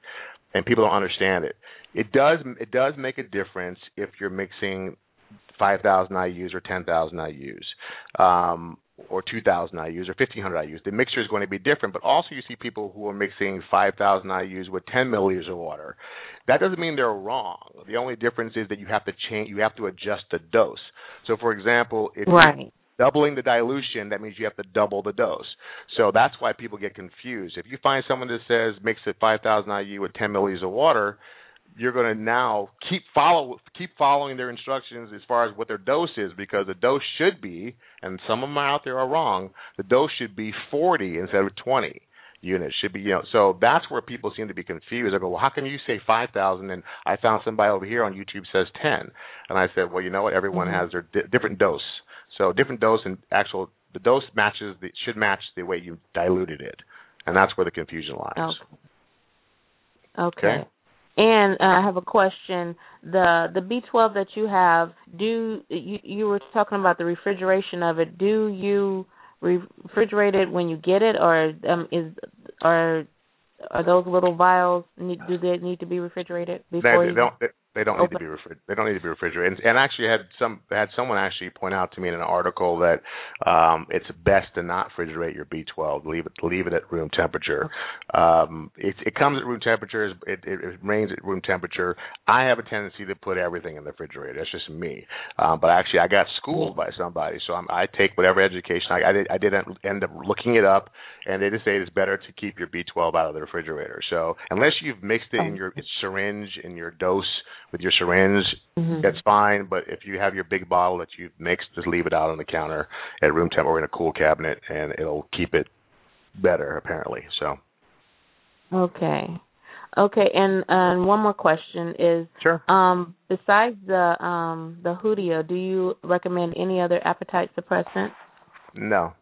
and people don't understand it. It does it does make a difference if you're mixing 5,000 IU's or 10,000 IU's, um, or 2,000 IU's or 1,500 IU's. The mixture is going to be different, but also you see people who are mixing 5,000 IU's with 10 milliliters of water. That doesn't mean they're wrong. The only difference is that you have to change, you have to adjust the dose. So, for example, if you're Right. doubling the dilution, that means you have to double the dose. So that's why people get confused. If you find someone that says mix it 5,000 IU with 10 milliliters of water, you're going to now keep follow keep following their instructions as far as what their dose is because the dose should be, and some of them out there are wrong. The dose should be 40 instead of 20 units. Should be you know. So that's where people seem to be confused. I go, well, how can you say 5,000 and I found somebody over here on YouTube says 10, and I said, well, you know what? Everyone Mhm. has their di- different dose. So different dose and actual the dose matches the should match the way you diluted it, and that's where the confusion lies. Okay. Okay. Okay. And uh, I have a question. The the B12 that you have, do you you were talking about the refrigeration of it? Do you refrigerate it when you get it, or um, is are are those little vials need, do they need to be refrigerated before they you? don't. They, don't need to be refri- They don't need to be refrigerated. And, and actually, had some had someone actually point out to me in an article that um, it's best to not refrigerate your B12. Leave it leave it at room temperature. Um, it, it comes at room temperature. It, it, it remains at room temperature. I have a tendency to put everything in the refrigerator. That's just me. Um, but actually, I got schooled by somebody, so I'm, I take whatever education I, I did. I did end up looking it up, and they just say it's better to keep your B12 out of the refrigerator. So unless you've mixed it in your syringe in your dose with your syringe, Mhm. that's fine. But if you have your big bottle that you've mixed, just leave it out on the counter at room temp or in a cool cabinet, and it'll keep it better apparently. So Okay. Okay, and and one more question is sure. um besides the um the Hoodia, do you recommend any other appetite suppressant? No,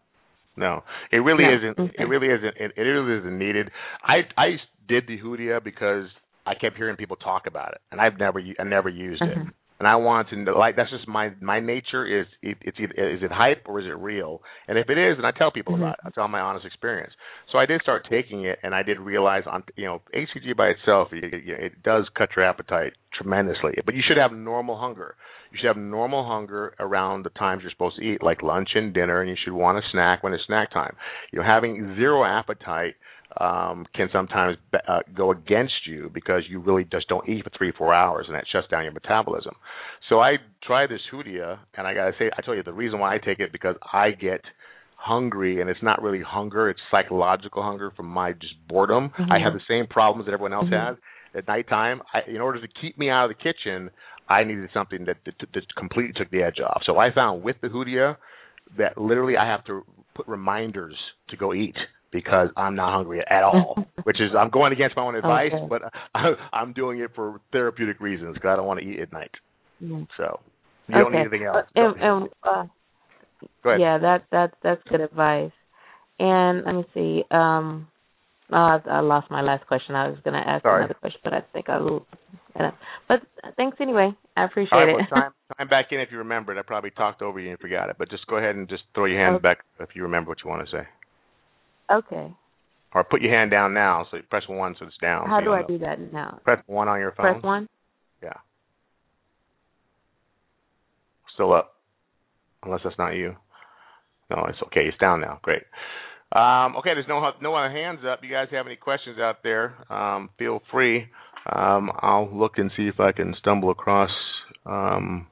no, it really No. isn't. Okay. It really isn't. It, it really isn't needed. I I did the Hoodia because I kept hearing people talk about it, and I've never I never used it. Mhm. And I wanted to know, like that's just my my nature is it, it's either, is it hype or is it real? And if it is, then I tell people Mhm. about it. I tell my honest experience. So I did start taking it, and I did realize on you know HCG by itself it, it, it does cut your appetite tremendously, but you should have normal hunger. You should have normal hunger around the times you're supposed to eat, like lunch and dinner, and you should want a snack when it's snack time. You know, having zero appetite um, can sometimes uh, go against you because you really just don't eat for three, four hours, and that shuts down your metabolism. So I tried this Hoodia, and I gotta say, I tell you the reason why I take it because I get hungry, and it's not really hunger; it's psychological hunger from my just boredom. I Mhm. have the same problems that everyone else Mhm. has. At nighttime, I, in order to keep me out of the kitchen, I needed something that, that, that completely took the edge off. So I found with the Hoodia that literally I have to put reminders to go eat because I'm not hungry at all. which is I'm going against my own advice, Okay. but I, I'm doing it for therapeutic reasons because I don't want to eat at night. Mhm. So you don't Okay. need anything else. Uh, and, and, uh, Go ahead. Yeah, that that that's good advice. And let me see. Um, uh, I I lost my last question. I was going to ask Sorry. another question, but I think I will. uh, But thanks anyway. I appreciate right, it. well, time, time back in if you remembered. I probably talked over you and forgot it, but just go ahead and just throw your hand Okay. back if you remember what you want to say, okay. or put your hand down now. So you press one so it's down. How so do I know. do that now? Press one on your phone. Press one. Yeah. Still up, unless that's not you. No, it's okay. It's down now. Great. Um, okay, there's no no other hands up. You guys have any questions out there? Um, feel free. Um, I'll look and see if I can stumble across. Um,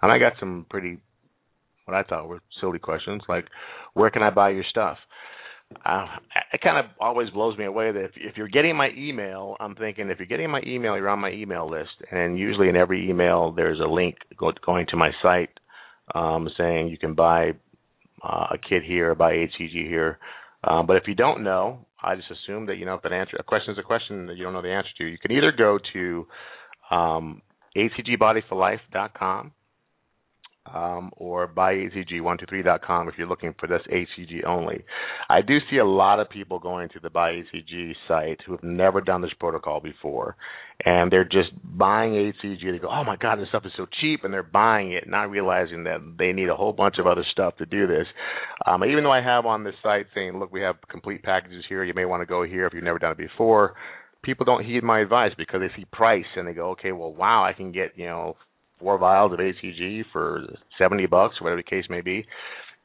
and I got some pretty, what I thought were silly questions, like where can I buy your stuff? Uh, it kind of always blows me away that if, if you're getting my email, I'm thinking if you're getting my email, you're on my email list, and usually in every email there's a link go, going to my site um, saying you can buy uh, a kit here, buy HCG here. Um, but if you don't know, I just assume that you know if an answer a question is a question that you don't know the answer to. You can either go to um, hcgbodyforlife.com um, or buyhcg123.com if you're looking for this HCG only. I do see a lot of people going to the BuyHCG site who have never done this protocol before, and they're just buying HCG. They go, "Oh my God, this stuff is so cheap," and they're buying it, not realizing that they need a whole bunch of other stuff to do this. Um, even though I have on this site saying, "Look, we have complete packages here. You may want to go here if you've never done it before." People don't heed my advice because they see price and they go, "Okay, well, wow, I can get you know four vials of HCG for seventy bucks, or whatever the case may be.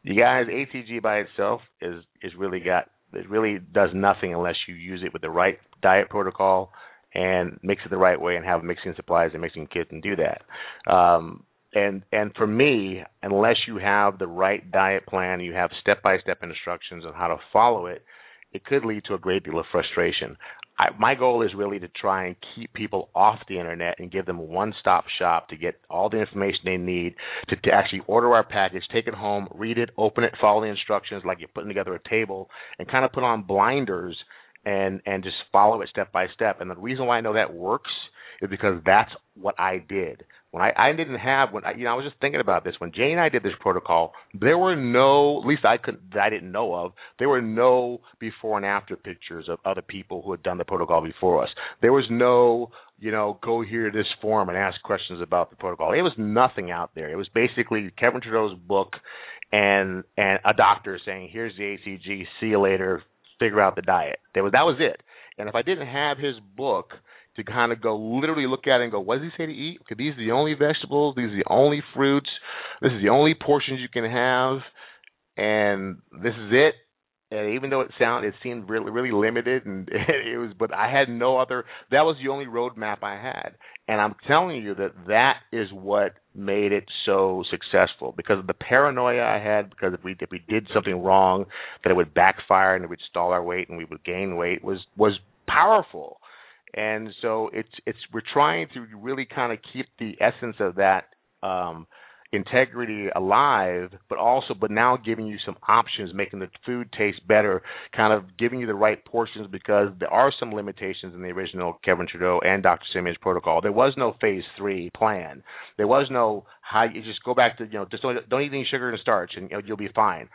You guys, HCG by itself is is really got it really does nothing unless you use it with the right diet protocol and mix it the right way and have mixing supplies and mixing kits and do that. Um, and and for me, unless you have the right diet plan, you have step by step instructions on how to follow it, it could lead to a great deal of frustration. I, my goal is really to try and keep people off the internet and give them a one-stop shop to get all the information they need to, to actually order our package, take it home, read it, open it, follow the instructions like you're putting together a table, and kind of put on blinders and and just follow it step by step. And the reason why I know that works is because that's what I did. When I, I didn't have when I, you know I was just thinking about this when Jay and I did this protocol, there were no at least I couldn't that I didn't know of there were no before and after pictures of other people who had done the protocol before us. There was no you know go here to this forum and ask questions about the protocol. It was nothing out there. It was basically Kevin Trudeau's book and and a doctor saying here's the HCG, see you later, figure out the diet. That was that was it. And if I didn't have his book to kind of go literally look at it and go, what does he say to eat? Okay, these are the only vegetables, these are the only fruits, this is the only portions you can have, and this is it. And even though it sounded, it seemed really, really limited, and it was, but I had no other. That was the only roadmap I had, and I'm telling you that that is what made it so successful because of the paranoia I had. Because if we if we did something wrong, that it would backfire and it would stall our weight and we would gain weight was was powerful and so it's it's we're trying to really kind of keep the essence of that um, integrity alive, but also but now giving you some options, making the food taste better, kind of giving you the right portions because there are some limitations in the original Kevin Trudeau and Dr. Simeon's protocol. There was no phase three plan. There was no how you just go back to you know just don't don't eat any sugar and starch and you you'll be fine.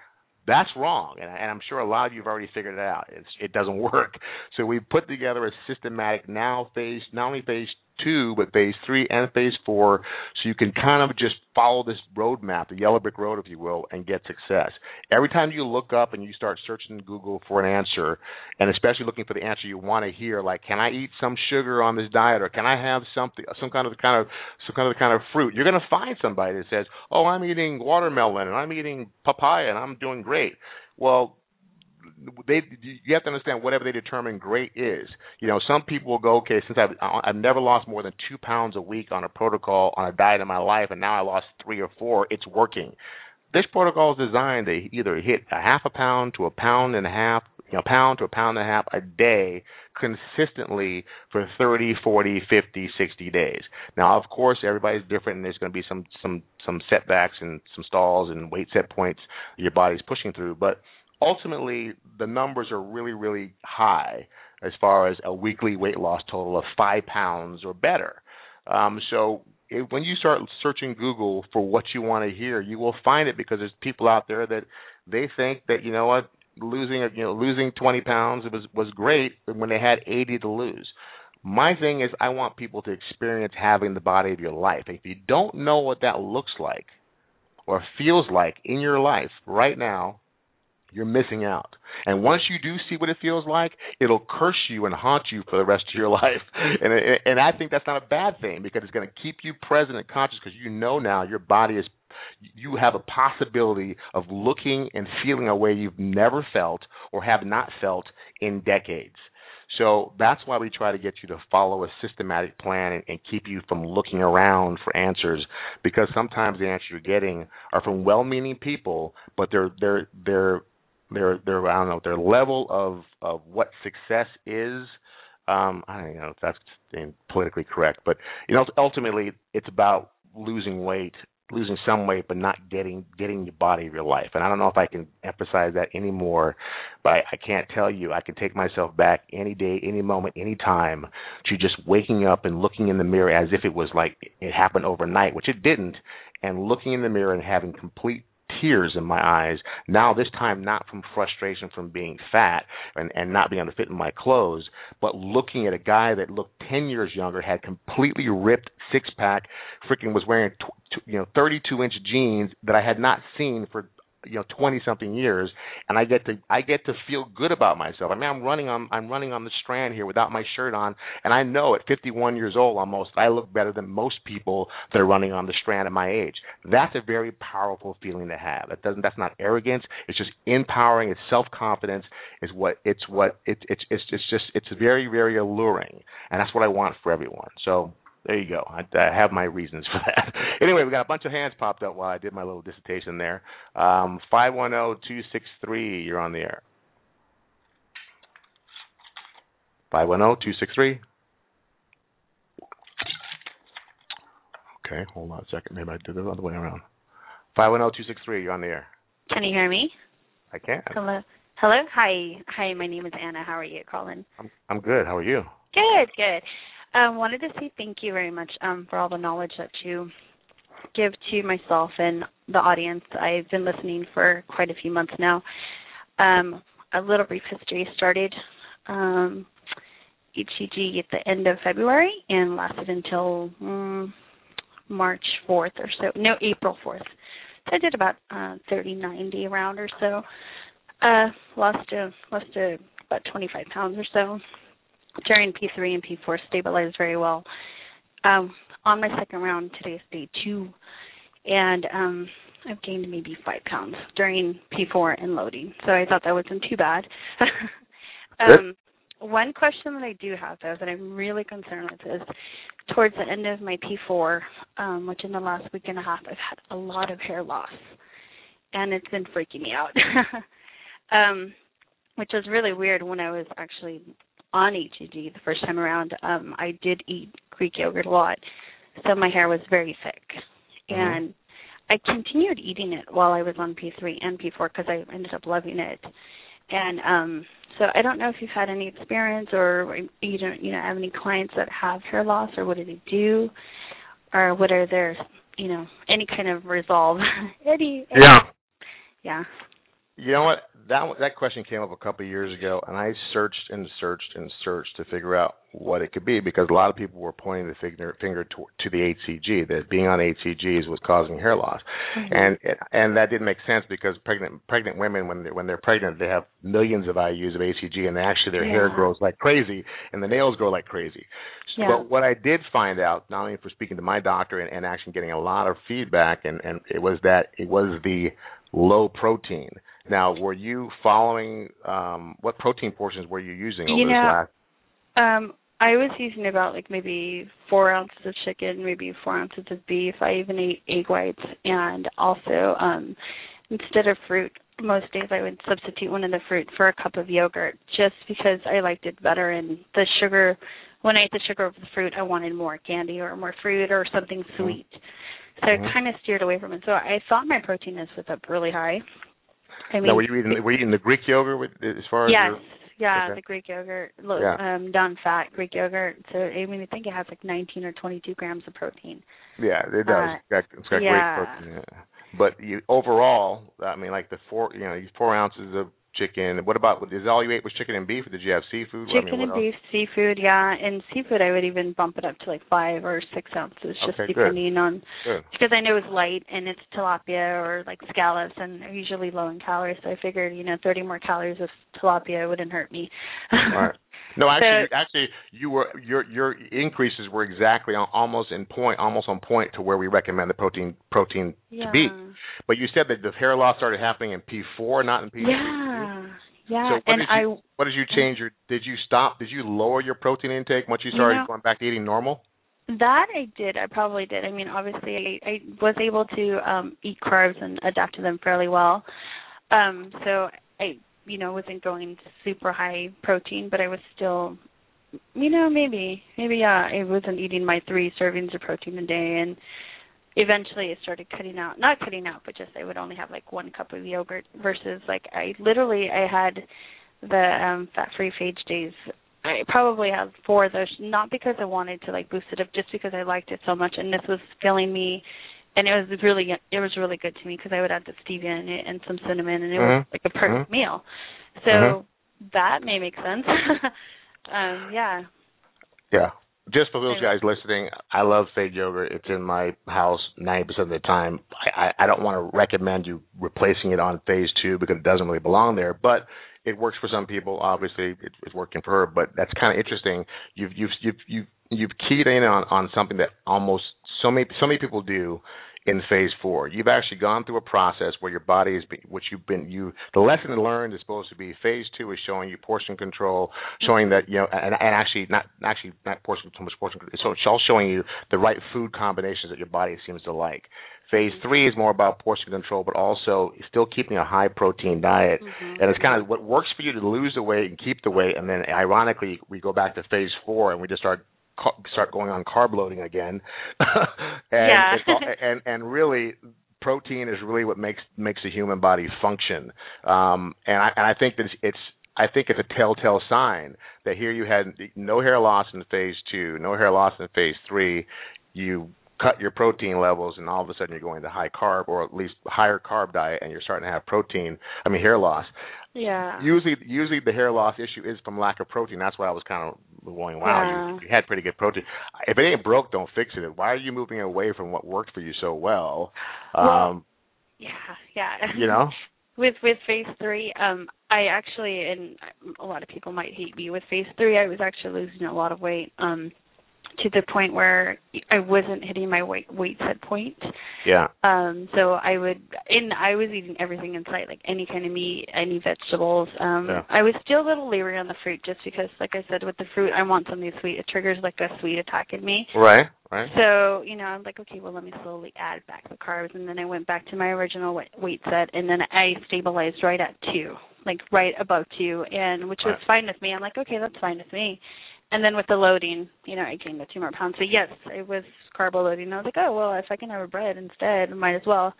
That's wrong, and, and I'm sure a lot of you have already figured it out. It's, it doesn't work. So we put together a systematic now phase, not only phase two, but phase three and phase four, so you can kind of just follow this roadmap, the yellow brick road, if you will, and get success. Every time you look up and you start searching Google for an answer, and especially looking for the answer you want to hear, like can I eat some sugar on this diet, or can I have something, some kind of the kind of some kind of kind of fruit? You're going to find somebody that says, "Oh, I'm eating watermelon and I'm eating papaya and I'm doing great." Well, they you have to understand whatever they determine great is. You know, some people will go, okay, since I've I've never lost more than two pounds a week on a protocol on a diet in my life, and now I lost three or four, it's working. This protocol is designed to either hit a half a pound to a pound and a half, you know, pound to a pound and a half a day consistently for 30, 40, 50, 60 days. Now, of course, everybody's different and there's going to be some some some setbacks and some stalls and weight set points your body's pushing through, but ultimately the numbers are really really high as far as a weekly weight loss total of five pounds or better. Um, so when you start searching Google for what you want to hear, you will find it because there's people out there that they think that you know what losing you know losing 20 pounds was was great when they had 80 to lose. My thing is I want people to experience having the body of your life. If you don't know what that looks like or feels like in your life right now, you're missing out. And once you do see what it feels like, it'll curse you and haunt you for the rest of your life. And and I think that's not a bad thing because it's going to keep you present and conscious because you know now your body is you have a possibility of looking and feeling a way you've never felt or have not felt in decades. So that's why we try to get you to follow a systematic plan and, and, keep you from looking around for answers because sometimes the answers you're getting are from well-meaning people, but they're they're they're their their I don't know their level of of what success is. Um, I don't know if that's politically correct, but you know ultimately it's about losing weight losing some weight but not getting getting the body of your life. And I don't know if I can emphasize that anymore, but I, I can't tell you. I can take myself back any day, any moment, any time to just waking up and looking in the mirror as if it was like it happened overnight, which it didn't, and looking in the mirror and having complete tears in my eyes. Now this time not from frustration from being fat and, and not being able to fit in my clothes, but looking at a guy that looked ten years younger, had completely ripped six pack, freaking was wearing tw- you know 32 inch jeans that I had not seen for you know 20 something years and I get to I get to feel good about myself. I mean I'm running on I'm running on the strand here without my shirt on and I know at 51 years old almost I look better than most people that are running on the strand at my age. That's a very powerful feeling to have. That doesn't that's not arrogance, it's just empowering, it's self-confidence is what it's what it, it's it's it's just it's very very alluring and that's what I want for everyone. So there you go. I, I have my reasons for that. anyway, we got a bunch of hands popped up while I did my little dissertation there. Um, five one zero oh two six three. You're on the air. Five one zero oh two six three. Okay, hold on a second. Maybe I did it the other way around. Five one zero oh two six three. You're on the air. Can you hear me? I can. Hello. Hello. Hi. Hi. My name is Anna. How are you, Colin? I'm I'm good. How are you? Good. Good. I um, wanted to say thank you very much um, for all the knowledge that you give to myself and the audience. I've been listening for quite a few months now. Um, a little brief history started um, HCG at the end of February and lasted until um, March 4th or so. No, April 4th. So I did about uh, 30, 90 around or so. Uh, lost a, lost a, about 25 pounds or so during P3 and P4 stabilized very well. Um, on my second round, today is day two, and um, I've gained maybe five pounds during P4 and loading. So I thought that wasn't too bad. um, one question that I do have though that I'm really concerned with is towards the end of my P4, um, which in the last week and a half I've had a lot of hair loss, and it's been freaking me out. um, which was really weird when I was actually on HCG the first time around, um, I did eat Greek yogurt a lot, so my hair was very thick, mm-hmm. and I continued eating it while I was on P3 and P4 because I ended up loving it, and um, so I don't know if you've had any experience or you don't you know have any clients that have hair loss or what do they do, or what are their you know any kind of resolve? Any, any yeah. Yeah you know what? That that question came up a couple of years ago, and I searched and searched and searched to figure out what it could be because a lot of people were pointing the finger finger to, to the HCG that being on HCGs was causing hair loss, mm-hmm. and and that didn't make sense because pregnant pregnant women when they, when they're pregnant they have millions of IUs of HCG and actually their yeah. hair grows like crazy and the nails grow like crazy. Yeah. But what I did find out, not only for speaking to my doctor and, and actually getting a lot of feedback, and and it was that it was the low protein now, were you following um, what protein portions were you using over you know, this last? Um, I was using about like maybe four ounces of chicken, maybe four ounces of beef. I even ate egg whites, and also um, instead of fruit, most days I would substitute one of the fruit for a cup of yogurt, just because I liked it better. And the sugar, when I ate the sugar of the fruit, I wanted more candy or more fruit or something mm-hmm. sweet. Mm-hmm. So mm-hmm. I kind of steered away from it. So I thought my protein was up really high. I mean, now, were you eating were you eating the Greek yogurt with, as far as yes, your, yeah, okay. the Greek yogurt, low, yeah. um, non-fat Greek yogurt. So I mean, I think it has like 19 or 22 grams of protein. Yeah, it does. Uh, it's got, it's got yeah. great protein. Yeah. But you overall, I mean, like the four, you know, these four ounces of chicken. What about is all you ate was chicken and beef, or did you have seafood? Chicken I mean, and else? beef, seafood, yeah, and seafood I would even bump it up to like five or six ounces, just Okay, good. depending on Good. because I know it's light and it's tilapia or like scallops and they're usually low in calories. So I figured, you know, 30 more calories of tilapia wouldn't hurt me. Right. No, actually, So- actually, you were your your increases were exactly on, almost in point, almost on point to where we recommend the protein protein yeah. to be. But you said that the hair loss started happening in P4, not in P3. Yeah. Yeah. So and I you what did you change your did you stop did you lower your protein intake once you started know- going back to eating normal? That I did. I probably did. I mean, obviously, I, I was able to um eat carbs and adapt to them fairly well. Um, so I, you know, wasn't going super high protein, but I was still, you know, maybe, maybe yeah, I wasn't eating my three servings of protein a day, and eventually it started cutting out, not cutting out, but just I would only have like one cup of yogurt versus like I literally I had the um fat-free Fage days I probably had four of those, not because I wanted to like boost it up, just because I liked it so much, and this was filling me, and it was really it was really good to me because I would add the stevia in it and some cinnamon, and it was Mhm. like a perfect meal. So Mhm. that may make sense. um, yeah. Yeah. Just for those guys listening, I love Fage yogurt. It's in my house ninety percent of the time. I, I, I don't want to recommend you replacing it on phase two because it doesn't really belong there, but it works for some people. Obviously, it, it's working for her. But that's kind of interesting. You've you've you've you've you've keyed in on on something that almost so many so many people do in phase four. You've actually gone through a process where your body is, be- which you've been, you, the lesson learned is supposed to be phase two is showing you portion control, showing that, you know, and, and actually not, actually not portion, so much portion, control, so it's all showing you the right food combinations that your body seems to like. Phase three is more about portion control, but also still keeping a high protein diet. Mhm. And it's kind of what works for you to lose the weight and keep the weight, and then ironically we go back to phase four and we just start start going on carb loading again. and, Yeah. all- and and really protein is really what makes makes the human body function. Um, and I and I think that it's, it's I think it's a telltale sign that here you had no hair loss in phase two, no hair loss in phase three. You cut your protein levels, and all of a sudden you're going to high carb or at least higher carb diet, and you're starting to have protein. I mean hair loss. Yeah. Usually, usually the hair loss issue is from lack of protein. That's why I was kind of going, wow, Yeah. you, you had pretty good protein. If it ain't broke, don't fix it. Why are you moving away from what worked for you so well? Well, Um, yeah. Yeah. you know, with with phase three um i actually and a lot of people might hate me with phase three i was actually losing a lot of weight um to the point where i wasn't hitting my weight weight set point yeah, um so i would and i was eating everything in sight like any kind of meat any vegetables um Yeah. i was still a little leery on the fruit just because like i said with the fruit i want something sweet it triggers like a sweet attack in me right, right. so, you know, I'm like, okay, well, let me slowly add back the carbs. And then I went back to my original weight, weight set, and then I stabilized right at two, like right above two, and which was Right. fine with me. I'm like, okay, that's fine with me. And then with the loading, you know, I gained the two more pounds. So, yes, it was carb loading. I was like, oh, well, if I can have a bread instead, I might as well.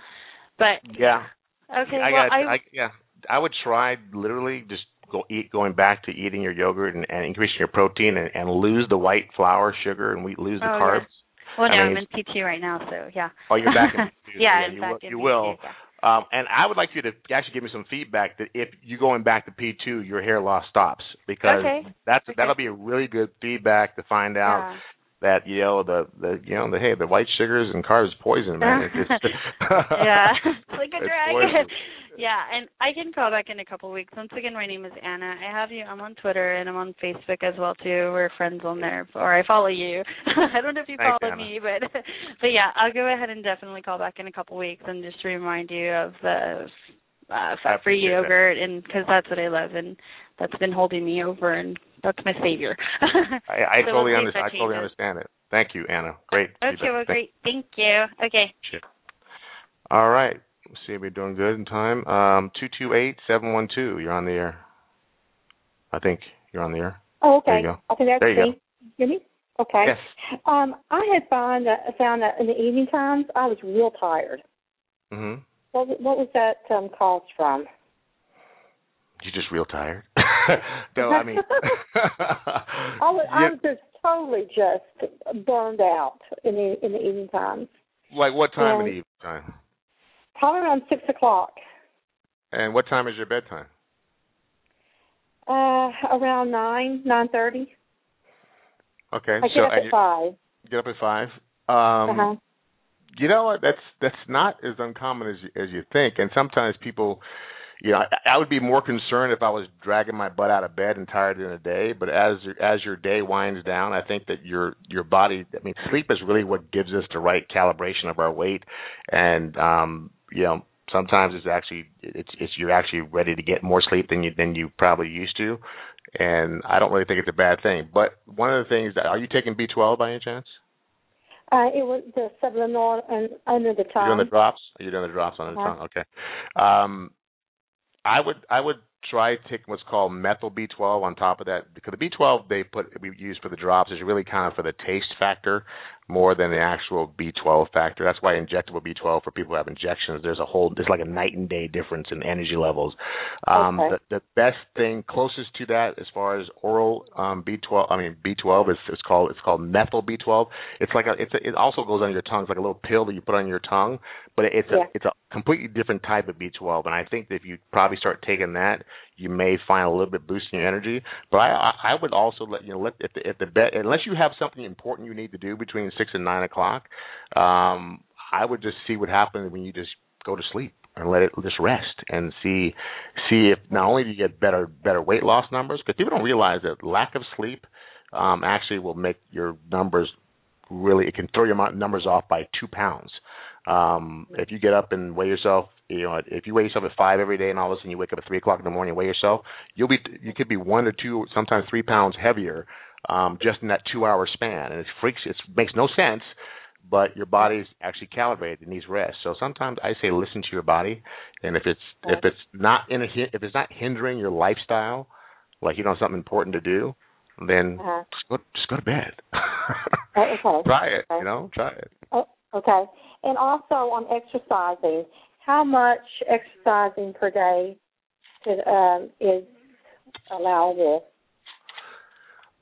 But, Yeah, okay, I well, got, I, I, yeah. I would try literally just go eat going back to eating your yogurt and, and increasing your protein and, and lose the white flour, sugar, and we lose the Oh, carbs. yes. well, I no, mean, I'm in P2 right now, so, yeah. Oh, you're back in P2, so yeah, yeah, I'm you back will- in you P2, will. yeah. Um, and I would like you to actually give me some feedback that if you're going back to P2, your hair loss stops because Okay. that's Okay. that'll be a really good feedback to find out. That you know the the you know the hey the white sugars and carbs poison man. It's, yeah, it's like a It's drag. poison. yeah, and I can call back in a couple weeks. Once again, my name is Anna. I have you. I'm on Twitter and I'm on Facebook as well too. We're friends on there, or I follow you. I don't know if you Thanks, follow Anna. me, but but yeah, I'll go ahead and definitely call back in a couple weeks and just remind you of the uh, fat-free appreciate that. yogurt, and because that's what I love, and that's been holding me over, and that's my savior. I, I So totally we'll understand. I see if that totally understand it. Thank you, Anna. Great. Okay, feedback. well, Thank- great. Thank you. Okay. Shit. All right. Let's see if we're doing good in time. Um, two two eight seven one two. You're on the air. I think you're on the air. Oh, okay. There okay. you go. I think that's There you me. Hear me? Okay. Yes. Um, I had found that found that in the evening times I was real tired. Mhm. What what was that um caused from? You just real tired. no, I mean. I was, I Yeah, was just totally just burned out in the in the evening times. like what time in the evening time? Probably around six o'clock. And what time is your bedtime? Uh, around nine, nine thirty. Okay, I get so up at you five. get up at five. Um, uh-huh. you know what? That's that's not as uncommon as you, as you think. And sometimes people, you know, I, I would be more concerned if I was dragging my butt out of bed and tired in a day. But as as your day winds down, I think that your your body. I mean, sleep is really what gives us the right calibration of our weight. And um, you know, sometimes it's actually it's it's you're actually ready to get more sleep than you than you probably used to. And I don't really think it's a bad thing. But one of the things that are you taking B12 by any chance? Uh, it was the subliminal and under the tongue. You're doing the drops. You're doing the drops on the Uh-huh. tongue. Okay. Um, I would I would try taking what's called methyl B12 on top of that because the B12 they put we use for the drops is really kind of for the taste factor more than the actual B12 factor. That's why injectable B12 for people who have injections, there's a whole there's like a night and day difference in energy levels. Um, Okay. the, the best thing closest to that as far as oral um, B12, I mean B12 is it's called it's called methyl B12. It's like a it's a, it also goes on your tongue. It's like a little pill that you put on your tongue, but it's a it's a completely different type of B12. And I think that if you probably start taking that, you may find a little bit boost in your energy. But I I, would also let you know let if the if the bet unless you have something important you need to do between six and nine o'clock, um, I would just see what happens when you just go to sleep and let it just rest and see see if not only do you get better better weight loss numbers because people don't realize that lack of sleep um, actually will make your numbers really it can throw your numbers off by two pounds. Um, if you get up and weigh yourself, you know, if you weigh yourself at five every day and all of a sudden you wake up at three o'clock in the morning and weigh yourself, you'll be you could be one or two, sometimes three pounds heavier um, just in that two hour span, and it freaks. It makes no sense, but your body's actually calibrated. It needs rest. So sometimes I say listen to your body, and if it's if it's not in a if it's not hindering your lifestyle, like you don't something important to do, then Uh-huh. just go just go to bed. Okay. try it. Okay. You know, try it. Oh, okay. And also on exercising, how much exercising per day could, um, is allowable?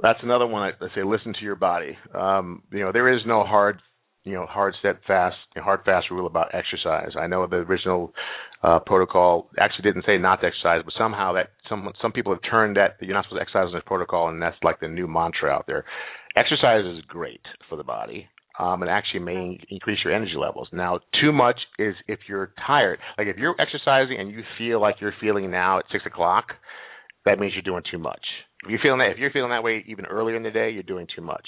That's another one. I, I say listen to your body. Um, you know, there is no hard, you know, hard set fast, hard fast rule about exercise. I know the original uh, protocol actually didn't say not to exercise, but somehow that some some people have turned that you're not supposed to exercise in this protocol, and that's like the new mantra out there. Exercise is great for the body. Um, and actually may increase your energy levels. Now, too much is if you're tired. Like if you're exercising and you feel like you're feeling now at six o'clock, that means you're doing too much. If you're feeling that, if you're feeling that way even earlier in the day, you're doing too much.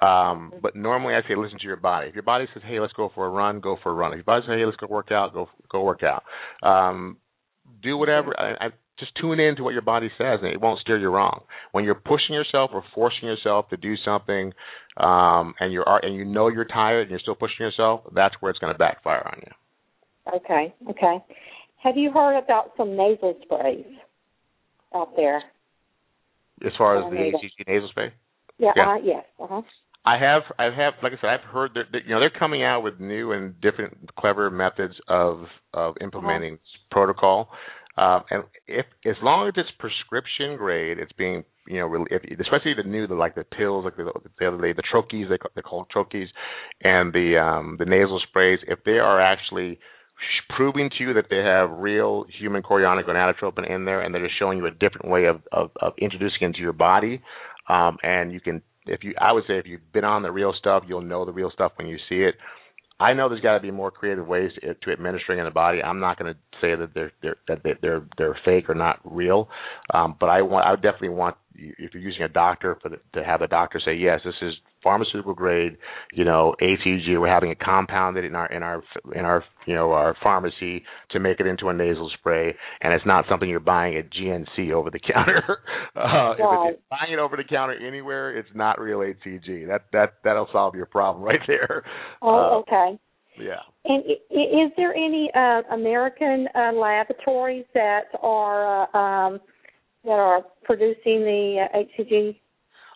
Um, but normally, I say listen to your body. If your body says, "Hey, let's go for a run," go for a run. If your body says, "Hey, let's go work out," go go work out. Um, do whatever. I, I just tune in to what your body says, and it won't steer you wrong. When you're pushing yourself or forcing yourself to do something, um, and you're and you know you're tired and you're still pushing yourself, that's where it's going to backfire on you. Okay, okay. Have you heard about some nasal sprays out there? As far as Oh, the nasal. Nasal spray. Yeah, Yeah. Uh, yes. Uh-huh. I have, I have, like I said, I've heard that, that you know they're coming out with new and different, clever methods of of implementing protocol. Um, and if as long as it's prescription grade, it's being you know if, especially the new the like the pills like the, the other day the troches they they call troches and the um the nasal sprays if they are actually proving to you that they have real human chorionic gonadotropin in there and they're just showing you a different way of of, of introducing it into your body um and you can if you I would say if you've been on the real stuff you'll know the real stuff when you see it I know there's got to be more creative ways to, to administering in the body. I'm not going to say that they're, they're that they- they're they're fake or not real, um, but I want I definitely want if you're using a doctor for the, to have a doctor say yes, this is pharmaceutical grade, you know, HCG. We're having it compounded in our in our in our you know our pharmacy to make it into a nasal spray, and it's not something you're buying at GNC over the counter. uh, If Right. it's buying it over the counter anywhere, it's not real HCG. That that that'll solve your problem right there. Oh, Uh, okay. yeah. And is there any uh, American uh, laboratories that are uh, um, that are producing the uh, HCG?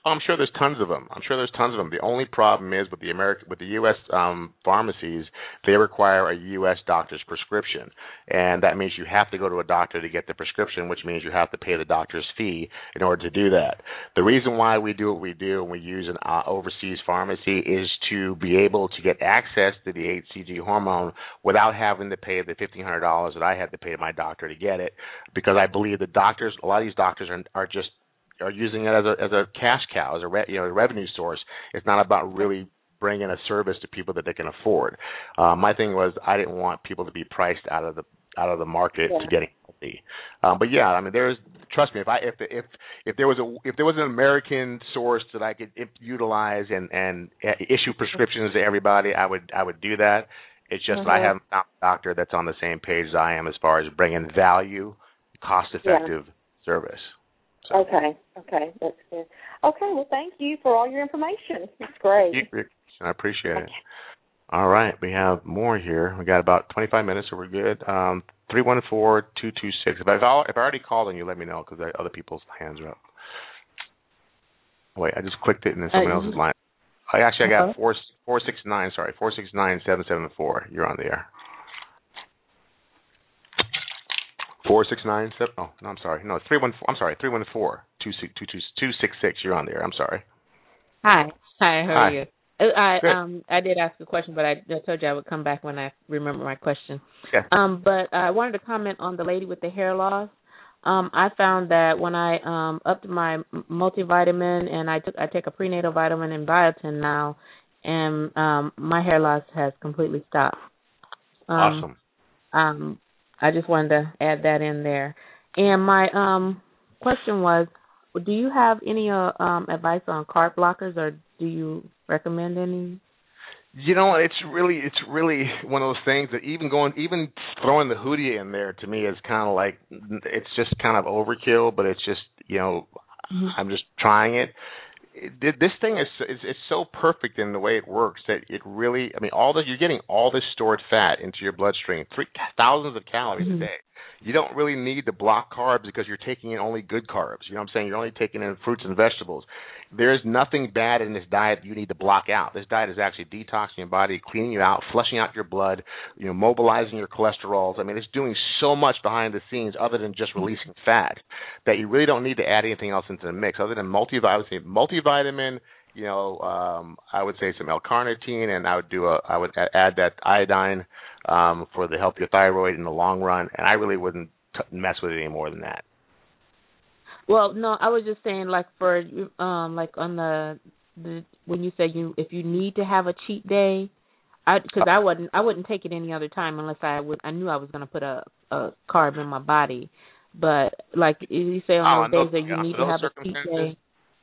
Oh, I'm sure there's tons of them. I'm sure there's tons of them. The only problem is with the American, with the U.S. Um, pharmacies, they require a U.S. doctor's prescription, and that means you have to go to a doctor to get the prescription, which means you have to pay the doctor's fee in order to do that. The reason why we do what we do and we use an uh, overseas pharmacy is to be able to get access to the HCG hormone without having to pay the $1,500 that I had to pay my doctor to get it, because I believe the doctors, a lot of these doctors are, are just are using it as a as a cash cow, as a re, you know a revenue source. It's not about really bringing a service to people that they can afford. Uh, my thing was I didn't want people to be priced out of the out of the market yeah. to getting healthy. Um, but yeah, I mean, there's trust me if I if if if there was a if there was an American source that I could utilize and and issue prescriptions to everybody, I would I would do that. It's just mm-hmm. I haven't found a doctor that's on the same page as I am as far as bringing value, cost effective yeah. service. So. Okay, okay, that's good. Okay, well, thank you for all your information. That's great. I appreciate it. All right, we have more here. We got about 25 minutes, so we're good. Um, three one four two two six. If I if I already called, then you let me know because other people's hands are up. Wait, I just clicked it and then someone uh, else's line. I actually I got uh-huh. four four six nine. Sorry, four six nine seven seven four. You're on the air. Four six nine seven. Oh no, I'm sorry. No, three one. I'm sorry. Three one four two six two two two six six. You're on there. I'm sorry. Hi. Hi. How Hi. are you? Uh, I Good. um I did ask a question, but I, I told you I would come back when I remember my question. Yeah. Um, but I wanted to comment on the lady with the hair loss. Um, I found that when I um upped my multivitamin and I took I take a prenatal vitamin and biotin now, and um my hair loss has completely stopped. Um, awesome. Um, I just wanted to add that in there. And my um question was, do you have any uh, um advice on carb blockers, or do you recommend any? You know, it's really it's really one of those things that even going even throwing the Hoodia in there to me is kind of like it's just kind of overkill, but it's just you know mm-hmm. I'm just trying it this thing is, is is so perfect in the way it works that it really I mean all this you're getting all this stored fat into your bloodstream three thousands of calories mm-hmm. a day you don't really need to block carbs because you're taking in only good carbs you know what I'm saying you're only taking in fruits and vegetables there is nothing bad in this diet you need to block out. This diet is actually detoxing your body, cleaning you out, flushing out your blood, you know, mobilizing your cholesterols. I mean, it's doing so much behind the scenes other than just releasing fat that you really don't need to add anything else into the mix other than multivitamin. Multivitamin, you know, um, I would say some L-carnitine, and I would do a, I would add that iodine um, for the help your thyroid in the long run, and I really wouldn't t- mess with it any more than that. Well, no, I was just saying like for um like on the the when you say you if you need to have a cheat day, I because I wouldn't I wouldn't take it any other time unless I would I knew I was going to put a a carb in my body. But like you say on oh, those days that you yeah, need to have a cheat day.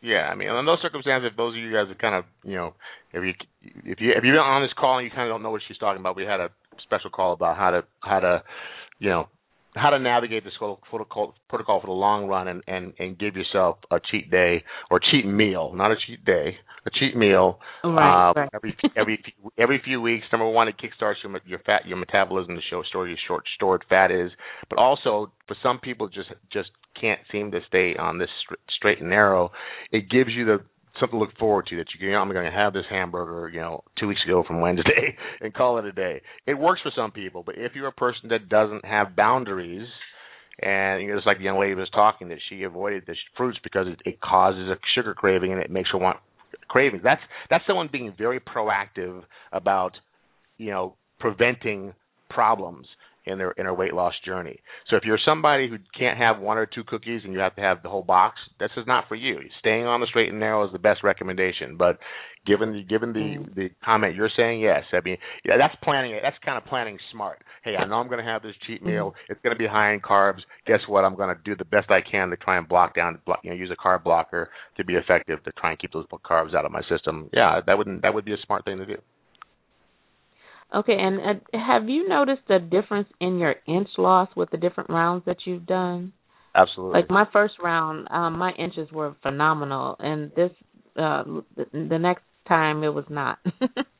Yeah, I mean, in those circumstances, if those of you guys are kind of, you know, if you if you if you've been on this call and you kind of don't know what she's talking about, we had a special call about how to how to, you know, how to navigate this protocol protocol for the long run and, and, and give yourself a cheat day or cheat meal, not a cheat day, a cheat meal right, uh, right. every every every few weeks. Number one, it kickstarts your your fat your metabolism to show store your short stored fat is, but also for some people just just can't seem to stay on this straight and narrow. It gives you the something to look forward to that you, know, I'm going to have this hamburger, you know, two weeks ago from Wednesday and call it a day. It works for some people, but if you're a person that doesn't have boundaries, and you know, just like the young lady was talking, that she avoided the fruits because it, it causes a sugar craving and it makes her want cravings. That's that's someone being very proactive about, you know, preventing problems in their in their weight loss journey. So if you're somebody who can't have one or two cookies and you have to have the whole box, this is not for you. Staying on the straight and narrow is the best recommendation. But given the given the mm. the comment you're saying, yes, I mean yeah, that's planning. That's kind of planning smart. Hey, I know I'm going to have this cheat meal. It's going to be high in carbs. Guess what? I'm going to do the best I can to try and block down, block, you know, use a carb blocker to be effective to try and keep those carbs out of my system. Yeah, that wouldn't that would be a smart thing to do. Okay, and uh, have you noticed a difference in your inch loss with the different rounds that you've done? Absolutely. Like my first round, um, my inches were phenomenal, and this uh, the, the next time it was not.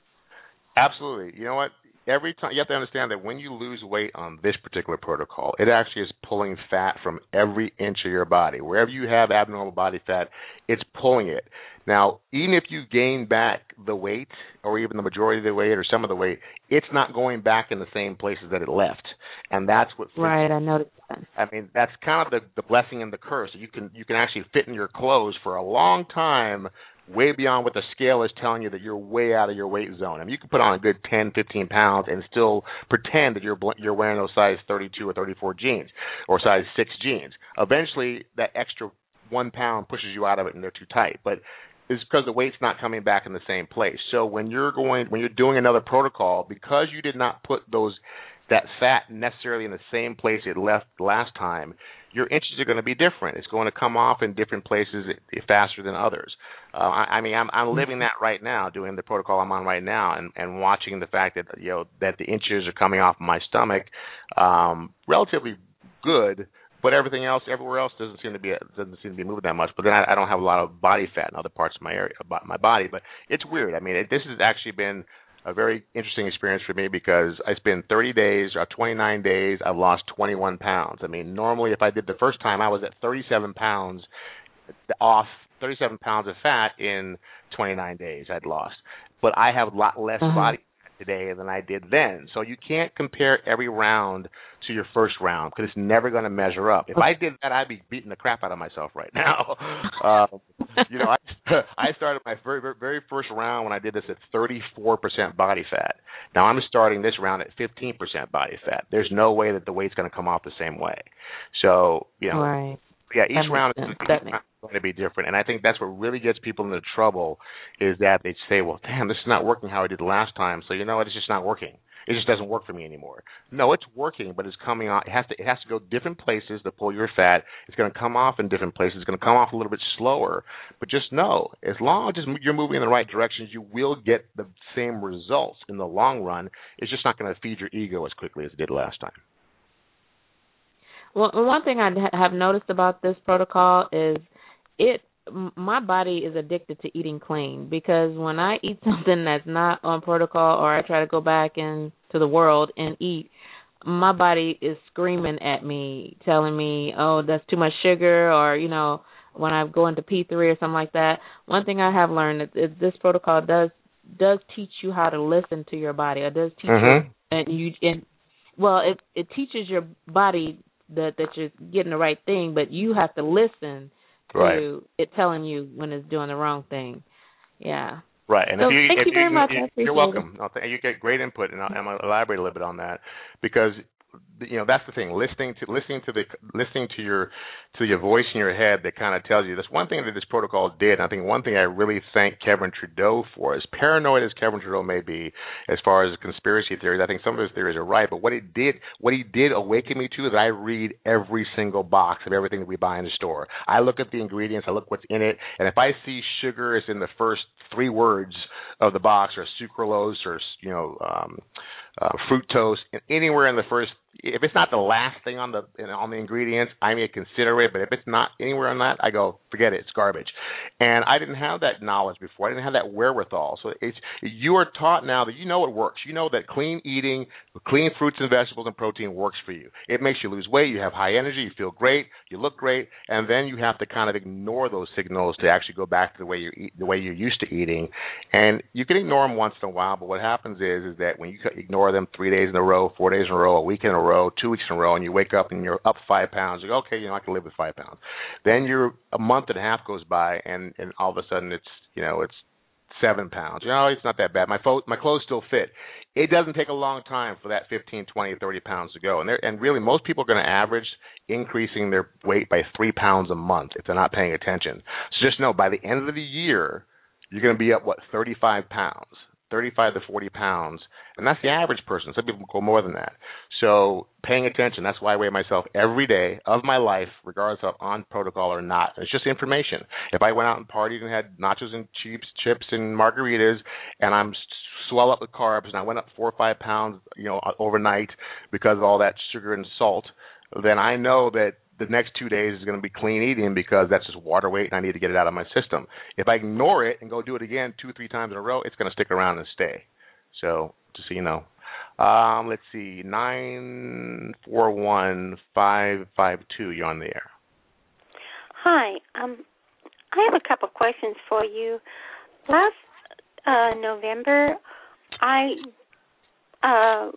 Absolutely. You know what? Every time you have to understand that when you lose weight on this particular protocol, it actually is pulling fat from every inch of your body. Wherever you have abnormal body fat, it's pulling it. Now, even if you gain back the weight, or even the majority of the weight, or some of the weight, it's not going back in the same places that it left, and that's what. Right, I noticed that. I mean, that's kind of the the blessing and the curse. You can you can actually fit in your clothes for a long time way beyond what the scale is telling you that you're way out of your weight zone. I mean, you can put on a good 10, 15 pounds and still pretend that you're you're wearing those size 32 or 34 jeans or size 6 jeans. Eventually, that extra one pound pushes you out of it, and they're too tight. But it's because the weight's not coming back in the same place. So when you're going, when you're doing another protocol, because you did not put those that fat necessarily in the same place it left last time, your inches are going to be different. It's going to come off in different places faster than others. Uh, I, I mean, I'm, I'm living that right now, doing the protocol I'm on right now, and, and watching the fact that you know that the inches are coming off my stomach, um, relatively good but everything else, everywhere else, doesn't seem to be doesn't seem to be moving that much. But then I, I don't have a lot of body fat in other parts of my area, about my body. But it's weird. I mean, it, this has actually been a very interesting experience for me because I spent 30 days or 29 days. I've lost 21 pounds. I mean, normally if I did the first time, I was at 37 pounds off 37 pounds of fat in 29 days. I'd lost, but I have a lot less uh-huh. body today than I did then. So you can't compare every round to your first round because it's never going to measure up. If I did that, I'd be beating the crap out of myself right now. uh, you know, I I started my very, very very first round when I did this at 34% body fat. Now I'm starting this round at 15% body fat. There's no way that the weight's going to come off the same way. So you know, right. Yeah, each round is going to be different, and I think that's what really gets people into trouble is that they say, "Well, damn, this is not working how I did last time." So you know what? It's just not working. It just doesn't work for me anymore. No, it's working, but it's coming off. It has to. It has to go different places to pull your fat. It's going to come off in different places. It's going to come off a little bit slower. But just know, as long as you're moving in the right directions, you will get the same results in the long run. It's just not going to feed your ego as quickly as it did last time. Well, one thing I have noticed about this protocol is it my body is addicted to eating clean because when I eat something that's not on protocol or I try to go back into the world and eat, my body is screaming at me, telling me, "Oh, that's too much sugar," or you know, when I go into P3 or something like that. One thing I have learned is, is this protocol does does teach you how to listen to your body. It does teach mm-hmm. you, and you and well, it it teaches your body that that you're getting the right thing, but you have to listen right. to it telling you when it's doing the wrong thing. Yeah. Right, and so if you, thank if you very you, much. You, are welcome. It. You get great input, and I'm to elaborate a little bit on that because you know that's the thing. Listening to listening to the listening to your to your voice in your head that kind of tells you that's one thing that this protocol did i think one thing i really thank kevin trudeau for as paranoid as kevin trudeau may be as far as conspiracy theories i think some of his theories are right but what he did what he did awaken me to is that i read every single box of everything that we buy in the store. I look at the ingredients i look what's in it and if i see sugar is in the first three words of the box or sucralose or you know um uh, fructose anywhere in the first if it's not the last thing on the on the ingredients, I may consider it. But if it's not anywhere on that, I go forget it. It's garbage. And I didn't have that knowledge before. I didn't have that wherewithal. So it's you are taught now that you know it works. You know that clean eating, clean fruits and vegetables and protein works for you. It makes you lose weight. You have high energy. You feel great. You look great. And then you have to kind of ignore those signals to actually go back to the way you eat, the way you're used to eating. And you can ignore them once in a while. But what happens is is that when you ignore them three days in a row, four days in a row, a week in a row, two weeks in a row, and you wake up and you're up five pounds, you go, okay, you know, I can live with five pounds. Then you're a month and a half goes by, and and all of a sudden it's you know it's seven pounds. You know, it's not that bad. My fo- my clothes still fit. It doesn't take a long time for that 15, 20, 30 pounds to go. And and really, most people are going to average increasing their weight by three pounds a month if they're not paying attention. So just know by the end of the year, you're going to be up what 35 pounds. 35 to 40 pounds, and that's the average person. Some people go more than that. So paying attention. That's why I weigh myself every day of my life, regardless of on protocol or not. It's just information. If I went out and partied and had nachos and chips, chips and margaritas, and I'm swell up with carbs, and I went up four or five pounds, you know, overnight because of all that sugar and salt, then I know that the next two days is going to be clean eating because that's just water weight and I need to get it out of my system. If I ignore it and go do it again two, three times in a row, it's going to stick around and stay. So, just so you know. Um, let's see, nine four one five five two. You're on the air. Hi. Um, I have a couple questions for you. Last uh, November, I uh,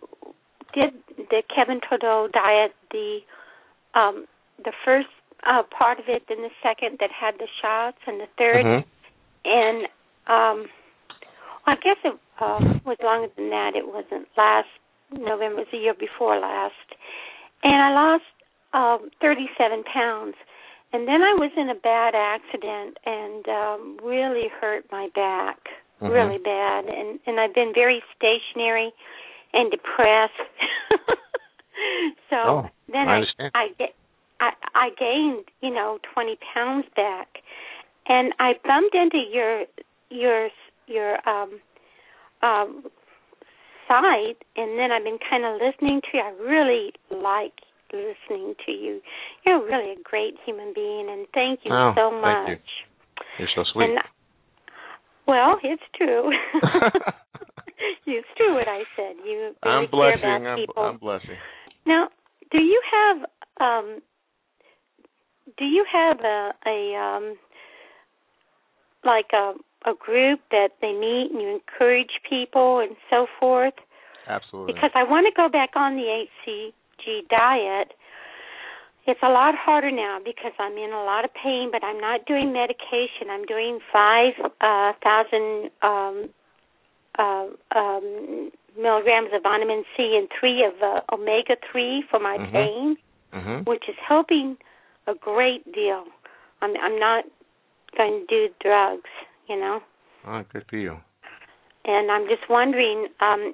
did the Kevin Trudeau diet, the um, the first uh, part of it, then the second that had the shots, and the 3rd Mhm. and um, I guess it uh, was longer than that. It wasn't last November; it was the year before last, and I lost um, 37 pounds. And then I was in a bad accident and um really hurt my back Mhm. really bad and and I've been very stationary and depressed. so Oh, then I I. I get I I gained, you know, 20 pounds back. And I bumped into your your your um um site and then I've been kind of listening to you. I really like listening to you. You're really a great human being and thank you Oh, so thank much. you. You're so sweet. And well, it's true. it's true what I said. You really I'm care blessing. about I'm, people. I'm blessing. Now, do you have um do you have a a um like a a group that they meet and you encourage people and so forth? Absolutely. Because I want to go back on the HCG diet. It's a lot harder now because I'm in a lot of pain, but I'm not doing medication. I'm doing five uh, thousand um, uh, um, milligrams of vitamin C and three of uh, omega three for my Mhm. pain, Mhm. which is helping a great deal. I'm I'm not going to do drugs, you know Oh, good for you. and I'm just wondering um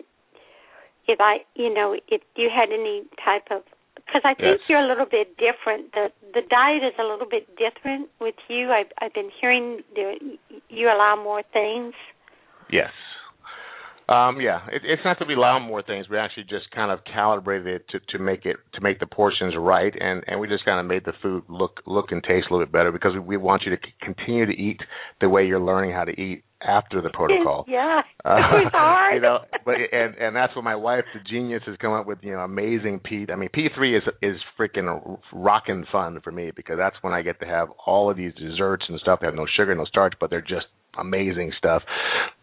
if I, you know, if you had any type of because I think Yes. you're a little bit different. The the diet is a little bit different with you. I've I've been hearing there you allow more things. Yes. Um, yeah, it, it's not that we allow more things. We actually just kind of calibrated it to, to make it to make the portions right, and, and we just kind of made the food look look and taste a little bit better because we, we want you to c- continue to eat the way you're learning how to eat after the protocol. yeah, Uh, it was hard. you know, but and and that's what my wife, the genius, has come up with. You know, amazing P. I mean, P three is is freaking rocking fun for me because that's when I get to have all of these desserts and stuff that have no sugar, no starch, but they're just amazing stuff.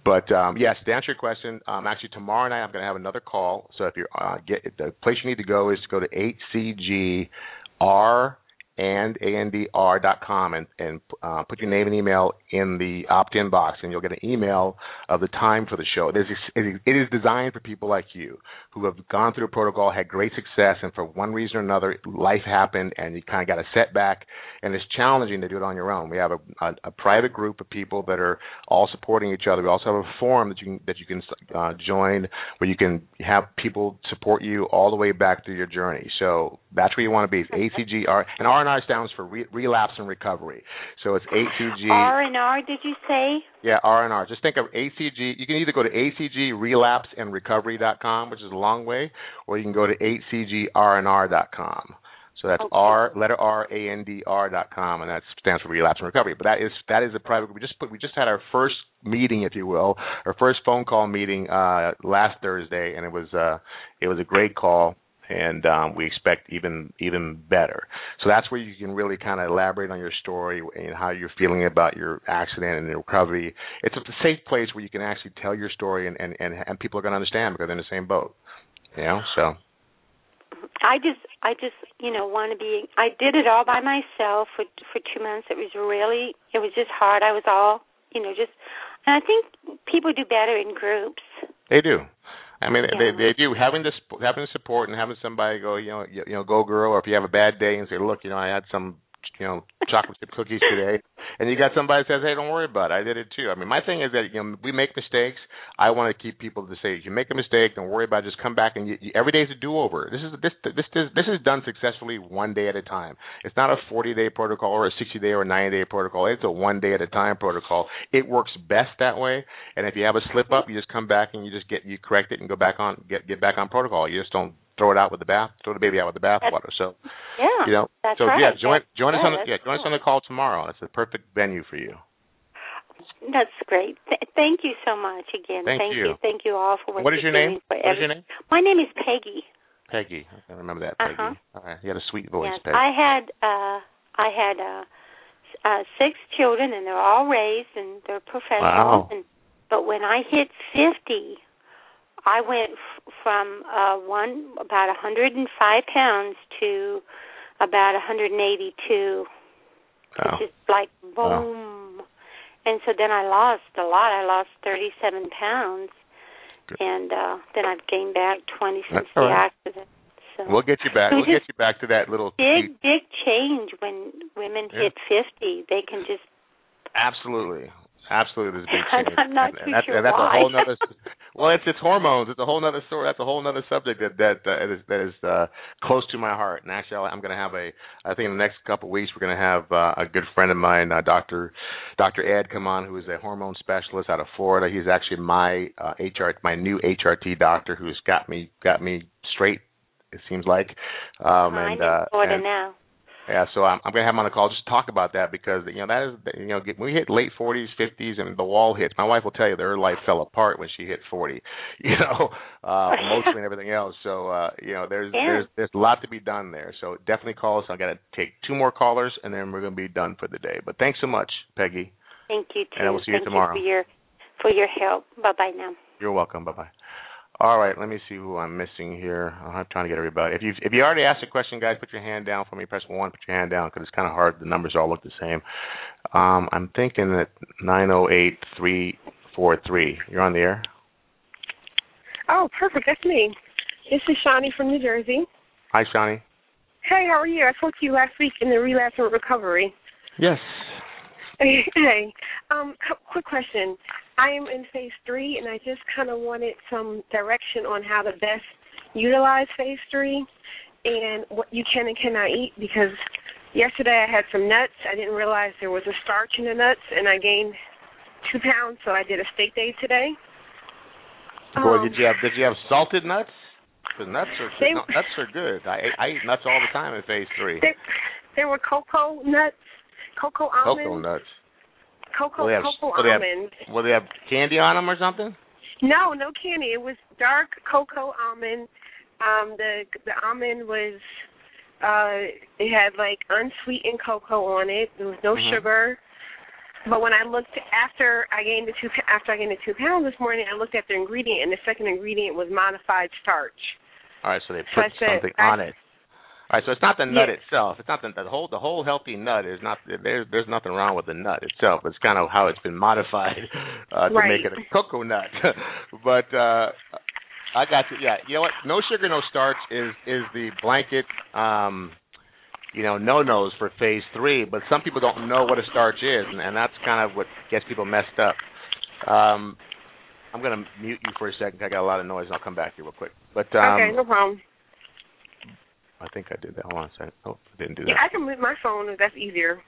But um, yes, to answer your question, um, actually tomorrow night I'm going to have another call. So if you're uh, get the place you need to go is to go to HCGR and andr dot com and and uh, put your name and email in the opt-in box and you'll get an email of the time for the show. It is it is- designed for people like you who have gone through the protocol, had great success, and for one reason or another, life happened and you kind of got a setback, and it's challenging to do it on your own. We have a, a, a private group of people that are all supporting each other. We also have a forum that you can that you can uh, join where you can have people support you all the way back through your journey. So that's where you want to be. It's HCGR and R and R stands for re- relapse and recovery. So it's HCG. R and R, did you say? Yeah, R and R. Just think of HCG. You can either go to hcgrelapseandrecovery.com, which is a long way, or you can go to hcgrnr.com. So that's Okay. R letter R A N D R dot com, and that stands for relapse and recovery. But that is that is a private. group. We just put we just had our first meeting, if you will, our first phone call meeting uh, last Thursday, and it was uh, it was a great call, and um, we expect even even better. So that's where you can really kind of elaborate on your story and how you're feeling about your accident and the recovery. It's a safe place where you can actually tell your story, and and and, and people are going to understand because they're in the same boat. You know, so I just I just you know want to be I did it all by myself for for 2 months it was really it was just hard I was all you know just and I think people do better in groups They do. I mean, Yeah. they they do having this having support and having somebody go, you know, you, you know, go girl, or if you have a bad day and say, look, you know, I had some, you know, chocolate chip cookies today, and you got somebody says, hey, don't worry about it, I did it too. I mean, my thing is that you know we make mistakes. I want to keep people to say, you make a mistake, don't worry about it, just come back and you, you, every day is a do over. This is this this this this is done successfully one day at a time. It's not a 40 day protocol or a 60 day or a 90 day protocol. It's a one day at a time protocol. It works best that way. And if you have a slip up, you just come back and you just get you correct it and go back on get get back on protocol. You just don't throw it out with the bath throw the baby out with the bathwater. So yeah you know that's so right yeah join That's- join us on the yeah join us on the call tomorrow. That's the perfect venue for you. That's great. Th- thank you so much again. Thank thank you. Thank you all for what, What is your name? What is your name? My name is Peggy. Peggy. I remember that. Peggy. Uh-huh. All right. You had a sweet voice, yes, Peggy. I had uh I had uh, uh six children and they're all raised and they're professionals Wow. and but when I hit 50 I went f- from uh one about 105 pounds to about 182 Wow. just like boom. And so then I lost a lot. I lost 37 pounds. Good. And uh then I've gained back 20 since That's the right. accident. So We'll get you back. We'll get you back to that little. big big change when women Yeah. hit 50. They can just Absolutely. Absolutely, there's a big I'm change. not and, too and that's, sure and that's why. a whole nother. well, it's it's hormones. It's a whole nother story. That's a whole nother subject that that that is that is uh, close to my heart. And actually, I'm going to have a. I think in the next couple of weeks we're going to have uh, a good friend of mine, uh, Doctor Doctor Ed, come on, who is a hormone specialist out of Florida. He's actually my uh, HR, my new HRT doctor, who's got me got me straight. It seems like. Um, I'm and in uh, Florida and, now. Yeah, so I'm, I'm going to have him on the call just to talk about that because you know that is you know when we hit late 40s, 50s, and the wall hits. My wife will tell you that her life fell apart when she hit 40. You know, uh, emotionally and everything else. So uh, you know, there's Yeah. there's there's a lot to be done there. So definitely call us. I got to take two more callers, and then we're going to be done for the day. But thanks so much, Peggy. Thank you too. And I will see you tomorrow. you for your for your help. Bye bye now. You're welcome. Bye bye. All right, let me see who I'm missing here. I'm trying to get everybody. If you if you already asked a question, guys, put your hand down for me. Press one. Put your hand down because it's kind of hard. The numbers all look the same. Um, I'm thinking that nine zero eight three four three. You're on the air. Oh, perfect. That's me. This is Shawnee from New Jersey. Hi, Shawnee. Hey, how are you? I spoke to you last week in the relapse and recovery. Yes. Hey, um, quick question. I am in phase three, and I just kind of wanted some direction on how to best utilize phase three and what you can and cannot eat because yesterday I had some nuts. I didn't realize there was a starch in the nuts, and I gained two pounds, so I did a steak day today. Boy, Um, did you have did you have salted nuts? Because nuts are They- no, nuts are good. I I eat nuts all the time in phase three. There, there were cocoa nuts, cocoa almonds, Cocoa nuts. Cocoa have- cocoa will they have- almonds. Will they have candy on them or something? No, no candy. It was dark cocoa almond. Um, the the almond was uh it had like unsweetened cocoa on it. There was no Mhm. sugar. But when I looked after I gained the two after I gained the two pounds this morning, I looked at the ingredient, and the second ingredient was modified starch. All right, so they put I said, something I- on it. All right, so it's not the nut Yes. itself. It's not the, the whole the whole healthy nut is not there's there's nothing wrong with the nut itself. It's kind of how it's been modified uh, to Right. make it a cocoa nut. but uh I got you. Yeah, you know what? No sugar, no starch is is the blanket um you know no nos for phase three. But some people don't know what a starch is, and, and that's kind of what gets people messed up. Um I'm gonna mute you for a second. I got a lot of noise. I'll come back here real quick. But um, okay, no problem. I think I did that. Hold on a second. Oh, I didn't do that. Yeah, I can move my phone if that's easier.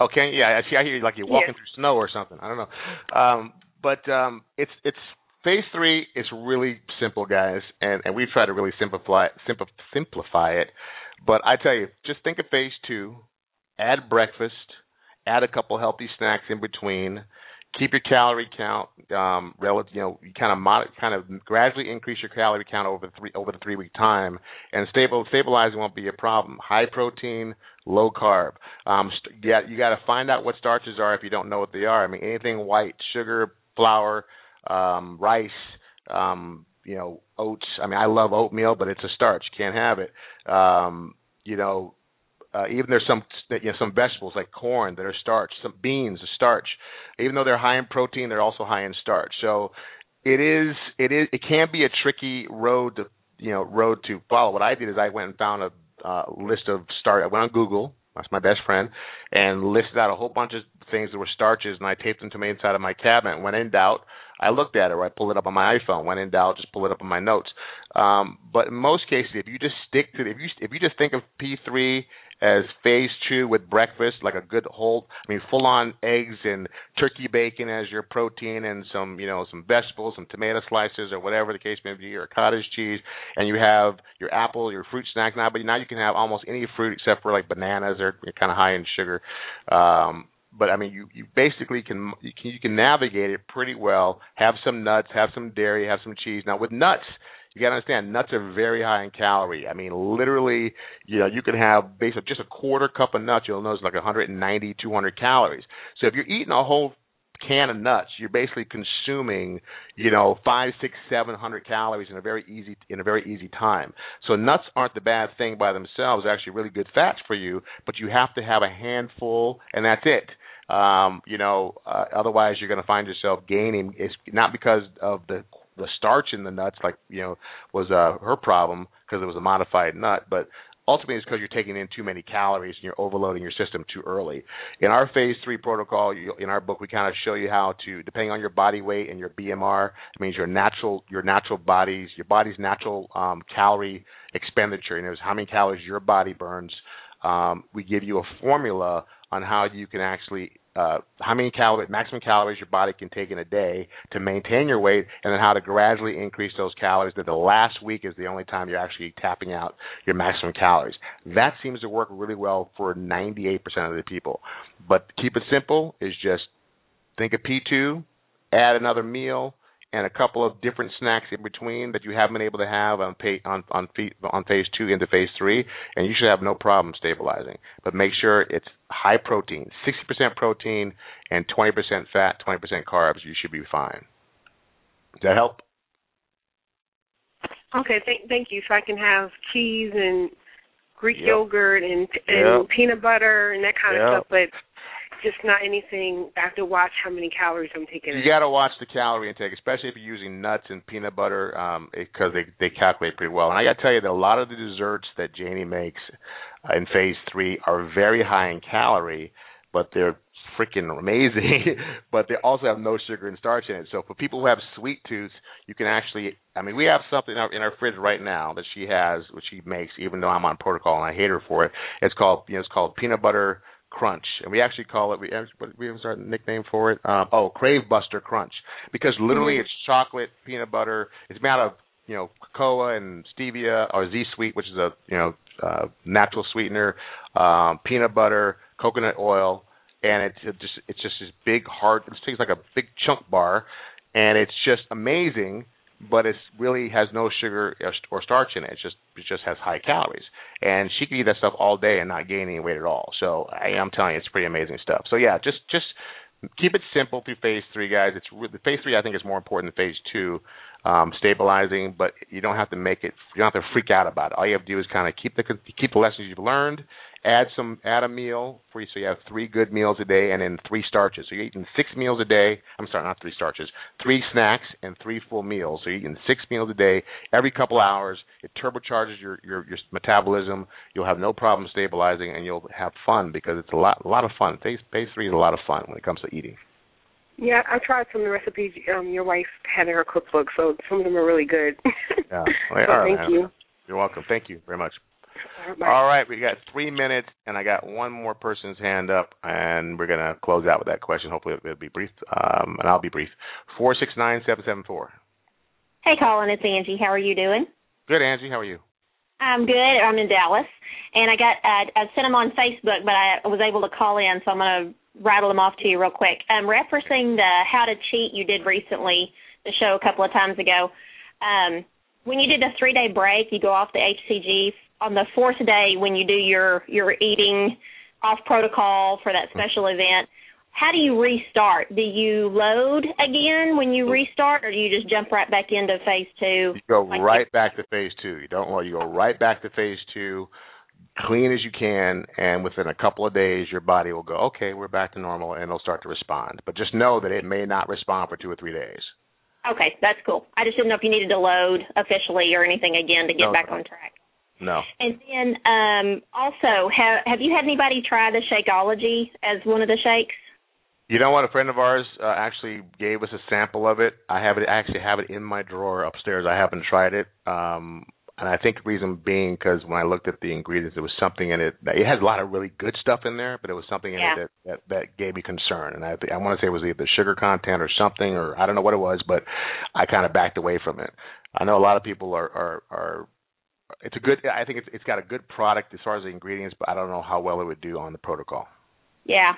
Okay, yeah, I see. I hear you like you're walking Yeah. through snow or something. I don't know, um, but um, it's it's phase three. It's really simple, guys, and and we've tried to really simplify simpl- simplify it. But I tell you, just think of phase two. Add breakfast. Add a couple healthy snacks in between. Keep your calorie count um, relative. You know, you kind of mod- kind of gradually increase your calorie count over the three over the three week time, and stable stabilizing won't be a problem. High protein, low carb. Um, st- yeah, you got to find out what starches are if you don't know what they are. I mean, anything white, sugar, flour, um, rice, um, you know, oats. I mean, I love oatmeal, but it's a starch. Can't have it. Um, you know, uh, even there's some you know some vegetables like corn that are starch, some beans are starch. Even though they're high in protein, they're also high in starch. So it is it is it can be a tricky road to you know road to follow. What I did is I went and found a uh, list of start. I went on Google. That's my best friend, and listed out a whole bunch of things that were starches, and I taped them to the inside of my cabinet. When in doubt, I looked at it or I pulled it up on my iPhone. When in doubt, just pull it up on my notes. Um, but in most cases, if you just stick to if you if you just think of P3 as phase two with breakfast, like a good whole, I mean, full on eggs and turkey bacon as your protein, and some you know some vegetables, some tomato slices or whatever the case may be, or cottage cheese, and you have your apple, your fruit snack now. But now you can have almost any fruit except for like bananas, they're kind of high in sugar. Um, but I mean, you you basically can you can you can navigate it pretty well. Have some nuts, have some dairy, have some cheese. Now with nuts, you got to understand nuts are very high in calorie. I mean, literally, you know, you can have basically just a quarter cup of nuts. You'll notice like 190, 200 calories. So if you're eating a whole can of nuts, you're basically consuming, you know, five, six, seven hundred calories in a very easy in a very easy time. So nuts aren't the bad thing by themselves. They're actually really good fats for you, but you have to have a handful, and that's it. Um, you know, uh, otherwise you're going to find yourself gaining. It's not because of the the starch in the nuts, like you know, was uh, her problem because it was a modified nut, but ultimately it's because you're taking in too many calories and you're overloading your system too early. In our phase three protocol, you, in our book, we kind of show you how to, depending on your body weight and your BMR, it means your natural your natural body's your body's natural um, calorie expenditure. And there's how many calories your body burns. Um, we give you a formula on how you can actually uh, how many calories, maximum calories your body can take in a day to maintain your weight, and then how to gradually increase those calories. That the last week is the only time you're actually tapping out your maximum calories. That seems to work really well for 98% of the people. But keep it simple is just think of P2, add another meal, and a couple of different snacks in between that you haven't been able to have on pay, on on, on phase two into phase three, and you should have no problem stabilizing. But make sure it's high protein, 60% protein and 20% fat, 20% carbs. You should be fine. Does that help? Okay, thank thank you. So I can have cheese and Greek yep. yogurt and and yep. peanut butter and that kind yep. of stuff, but just not anything. I have to watch how many calories I'm taking. You got to watch the calorie intake, especially if you're using nuts and peanut butter, um, because they they calculate pretty well. And I got to tell you that a lot of the desserts that Janie makes uh, in phase three are very high in calorie, but they're freaking amazing. but they also have no sugar and starch in it. So for people who have sweet tooth, you can actually. I mean, we have something in our, in our fridge right now that she has, which she makes, even though I'm on protocol and I hate her for it. It's called you know it's called peanut butter Crunch, and we actually call it we we have a nickname for it. Um, oh, Crave Buster Crunch, because literally mm-hmm. it's chocolate, peanut butter. It's made out of you know cocoa and stevia or Z Sweet, which is a you know uh, natural sweetener, um, peanut butter, coconut oil, and it's it just it's just this big hard. It tastes like a big chunk bar, and it's just amazing but it really has no sugar or starch in it. It just it just has high calories, and she can eat that stuff all day and not gain any weight at all. So I, am telling you, it's pretty amazing stuff. So yeah, just just keep it simple through phase three, guys. It's the phase three I think is more important than phase two, um, stabilizing. But you don't have to make it. You don't have to freak out about it. All you have to do is kind of keep the keep the lessons you've learned add some add a meal for you so you have three good meals a day and then three starches. So you're eating six meals a day. I'm sorry, not three starches, three snacks and three full meals. So you're eating six meals a day every couple hours. It turbocharges your your, your metabolism. You'll have no problem stabilizing and you'll have fun because it's a lot a lot of fun. Phase phase three is a lot of fun when it comes to eating. Yeah, I tried some of the recipes um your wife had in her cookbook, so some of them are really good. yeah. Well, so thank man. you. You're welcome. Thank you very much. All right, we got three minutes, and I got one more person's hand up, and we're gonna close out with that question. Hopefully, it'll be brief, um, and I'll be brief. Four six nine seven seven four. Hey, Colin, it's Angie. How are you doing? Good, Angie. How are you? I'm good. I'm in Dallas, and I got uh, I sent them on Facebook, but I was able to call in, so I'm gonna rattle them off to you real quick. Um, referencing the how to cheat you did recently, the show a couple of times ago. Um, when you did a three day break, you go off the HCG on the fourth day when you do your your eating off protocol for that special event. How do you restart? Do you load again when you restart or do you just jump right back into phase two? You go like right back to phase two. You don't want you go right back to phase two clean as you can and within a couple of days your body will go okay we're back to normal and it'll start to respond but just know that it may not respond for two or three days okay that's cool i just didn't know if you needed to load officially or anything again to get no, back no. on track no. And then um also have have you had anybody try the Shakeology as one of the shakes? You know what? A friend of ours uh, actually gave us a sample of it. I have it I actually have it in my drawer upstairs. I haven't tried it. Um and I think the reason being because when I looked at the ingredients, there was something in it. That, it has a lot of really good stuff in there, but it was something in yeah. it that, that that gave me concern. And I I want to say it was either sugar content or something, or I don't know what it was, but I kind of backed away from it. I know a lot of people are are are it's a good. I think it's it's got a good product as far as the ingredients, but I don't know how well it would do on the protocol. Yeah,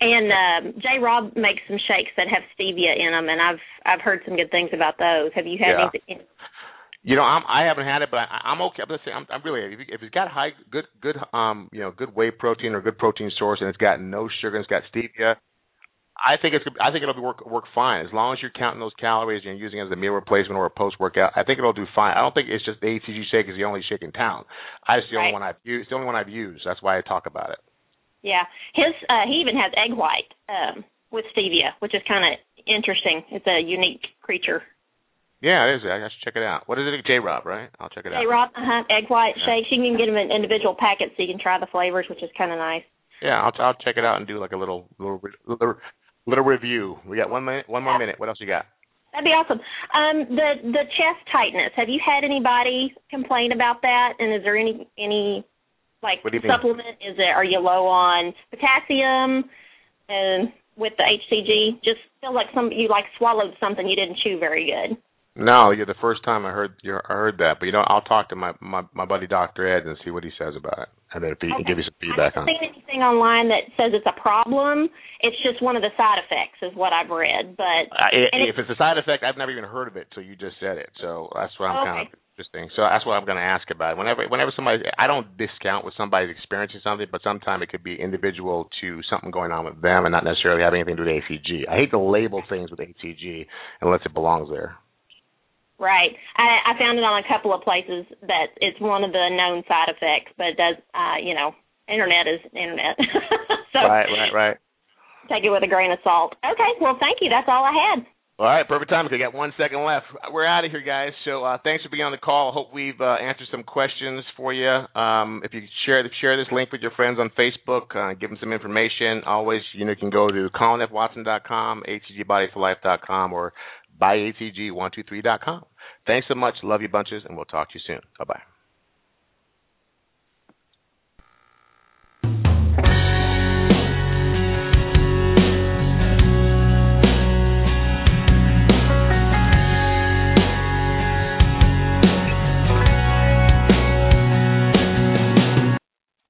And um, Jay Robb makes some shakes that have stevia in them, and I've I've heard some good things about those. Have you had Yeah. anything? You know, I'm, I haven't had it, but I, I'm okay. I'm, I'm, I'm really if, you- if it's got high, good, good, um, you know, good whey protein or good protein source, and it's got no sugar, and it's got stevia. I think it's. I think it'll work work fine as long as you're counting those calories and you're using it as a meal replacement or a post workout. I think it'll do fine. I don't think it's just the HCG shake is the only shake in town. I just the only one I've used. It's the only one I've used. That's why I talk about it. Yeah, his uh, he even has egg white um, with stevia, which is kind of interesting. It's a unique creature. Yeah, it is. I should check it out. What is it? Jay Robb, right? I'll check it out. Hey Rob, uh-huh, egg white Yeah. shakes. You can get them in individual packets so you can try the flavors, which is kind of nice. Yeah, I'll I'll check it out and do like a little little little, little review. We got one minute, one more minute. What else you got? That'd be awesome. Um, the the chest tightness. Have you had anybody complain about that? And is there any any like What do you mean? supplement? Is it are you low on potassium? And with the HCG, just feel like some you like swallowed something you didn't chew very good. No, you're the first time I heard you I heard that. But you know, I'll talk to my my, my buddy Doctor Ed and see what he says about it, and then if he can give you some feedback I on haven't it. seen anything online that says it's a problem. It's just one of the side effects, is what I've read. But Uh, i- if it's a side effect, I've never even heard of it till you just said it. So that's what I'm kind Okay. of interesting. So that's what I'm going to ask about. Whenever whenever somebody, I don't discount when somebody's experiencing something, but sometimes it could be individual to something going on with them and not necessarily having anything to do with HCG. I hate to label things with HCG unless it belongs there. Right. I, I found it on a couple of places that it's one of the known side effects, but it does, uh, you know, internet is internet. so right, right, right. take it with a grain of salt. Okay. Well, thank you. That's all I had. All right, perfect time. We got one second left. We're out of here, guys. So uh, thanks for being on the call. I Hope we've uh, answered some questions for you. Um, if you share share this link with your friends on Facebook, uh, give them some information. Always, you know, you can go to colinfwatson.com, hcgbodyforlife.com, or buyatg123.com. Thanks so much. Love you bunches, and we'll talk to you soon. Bye bye.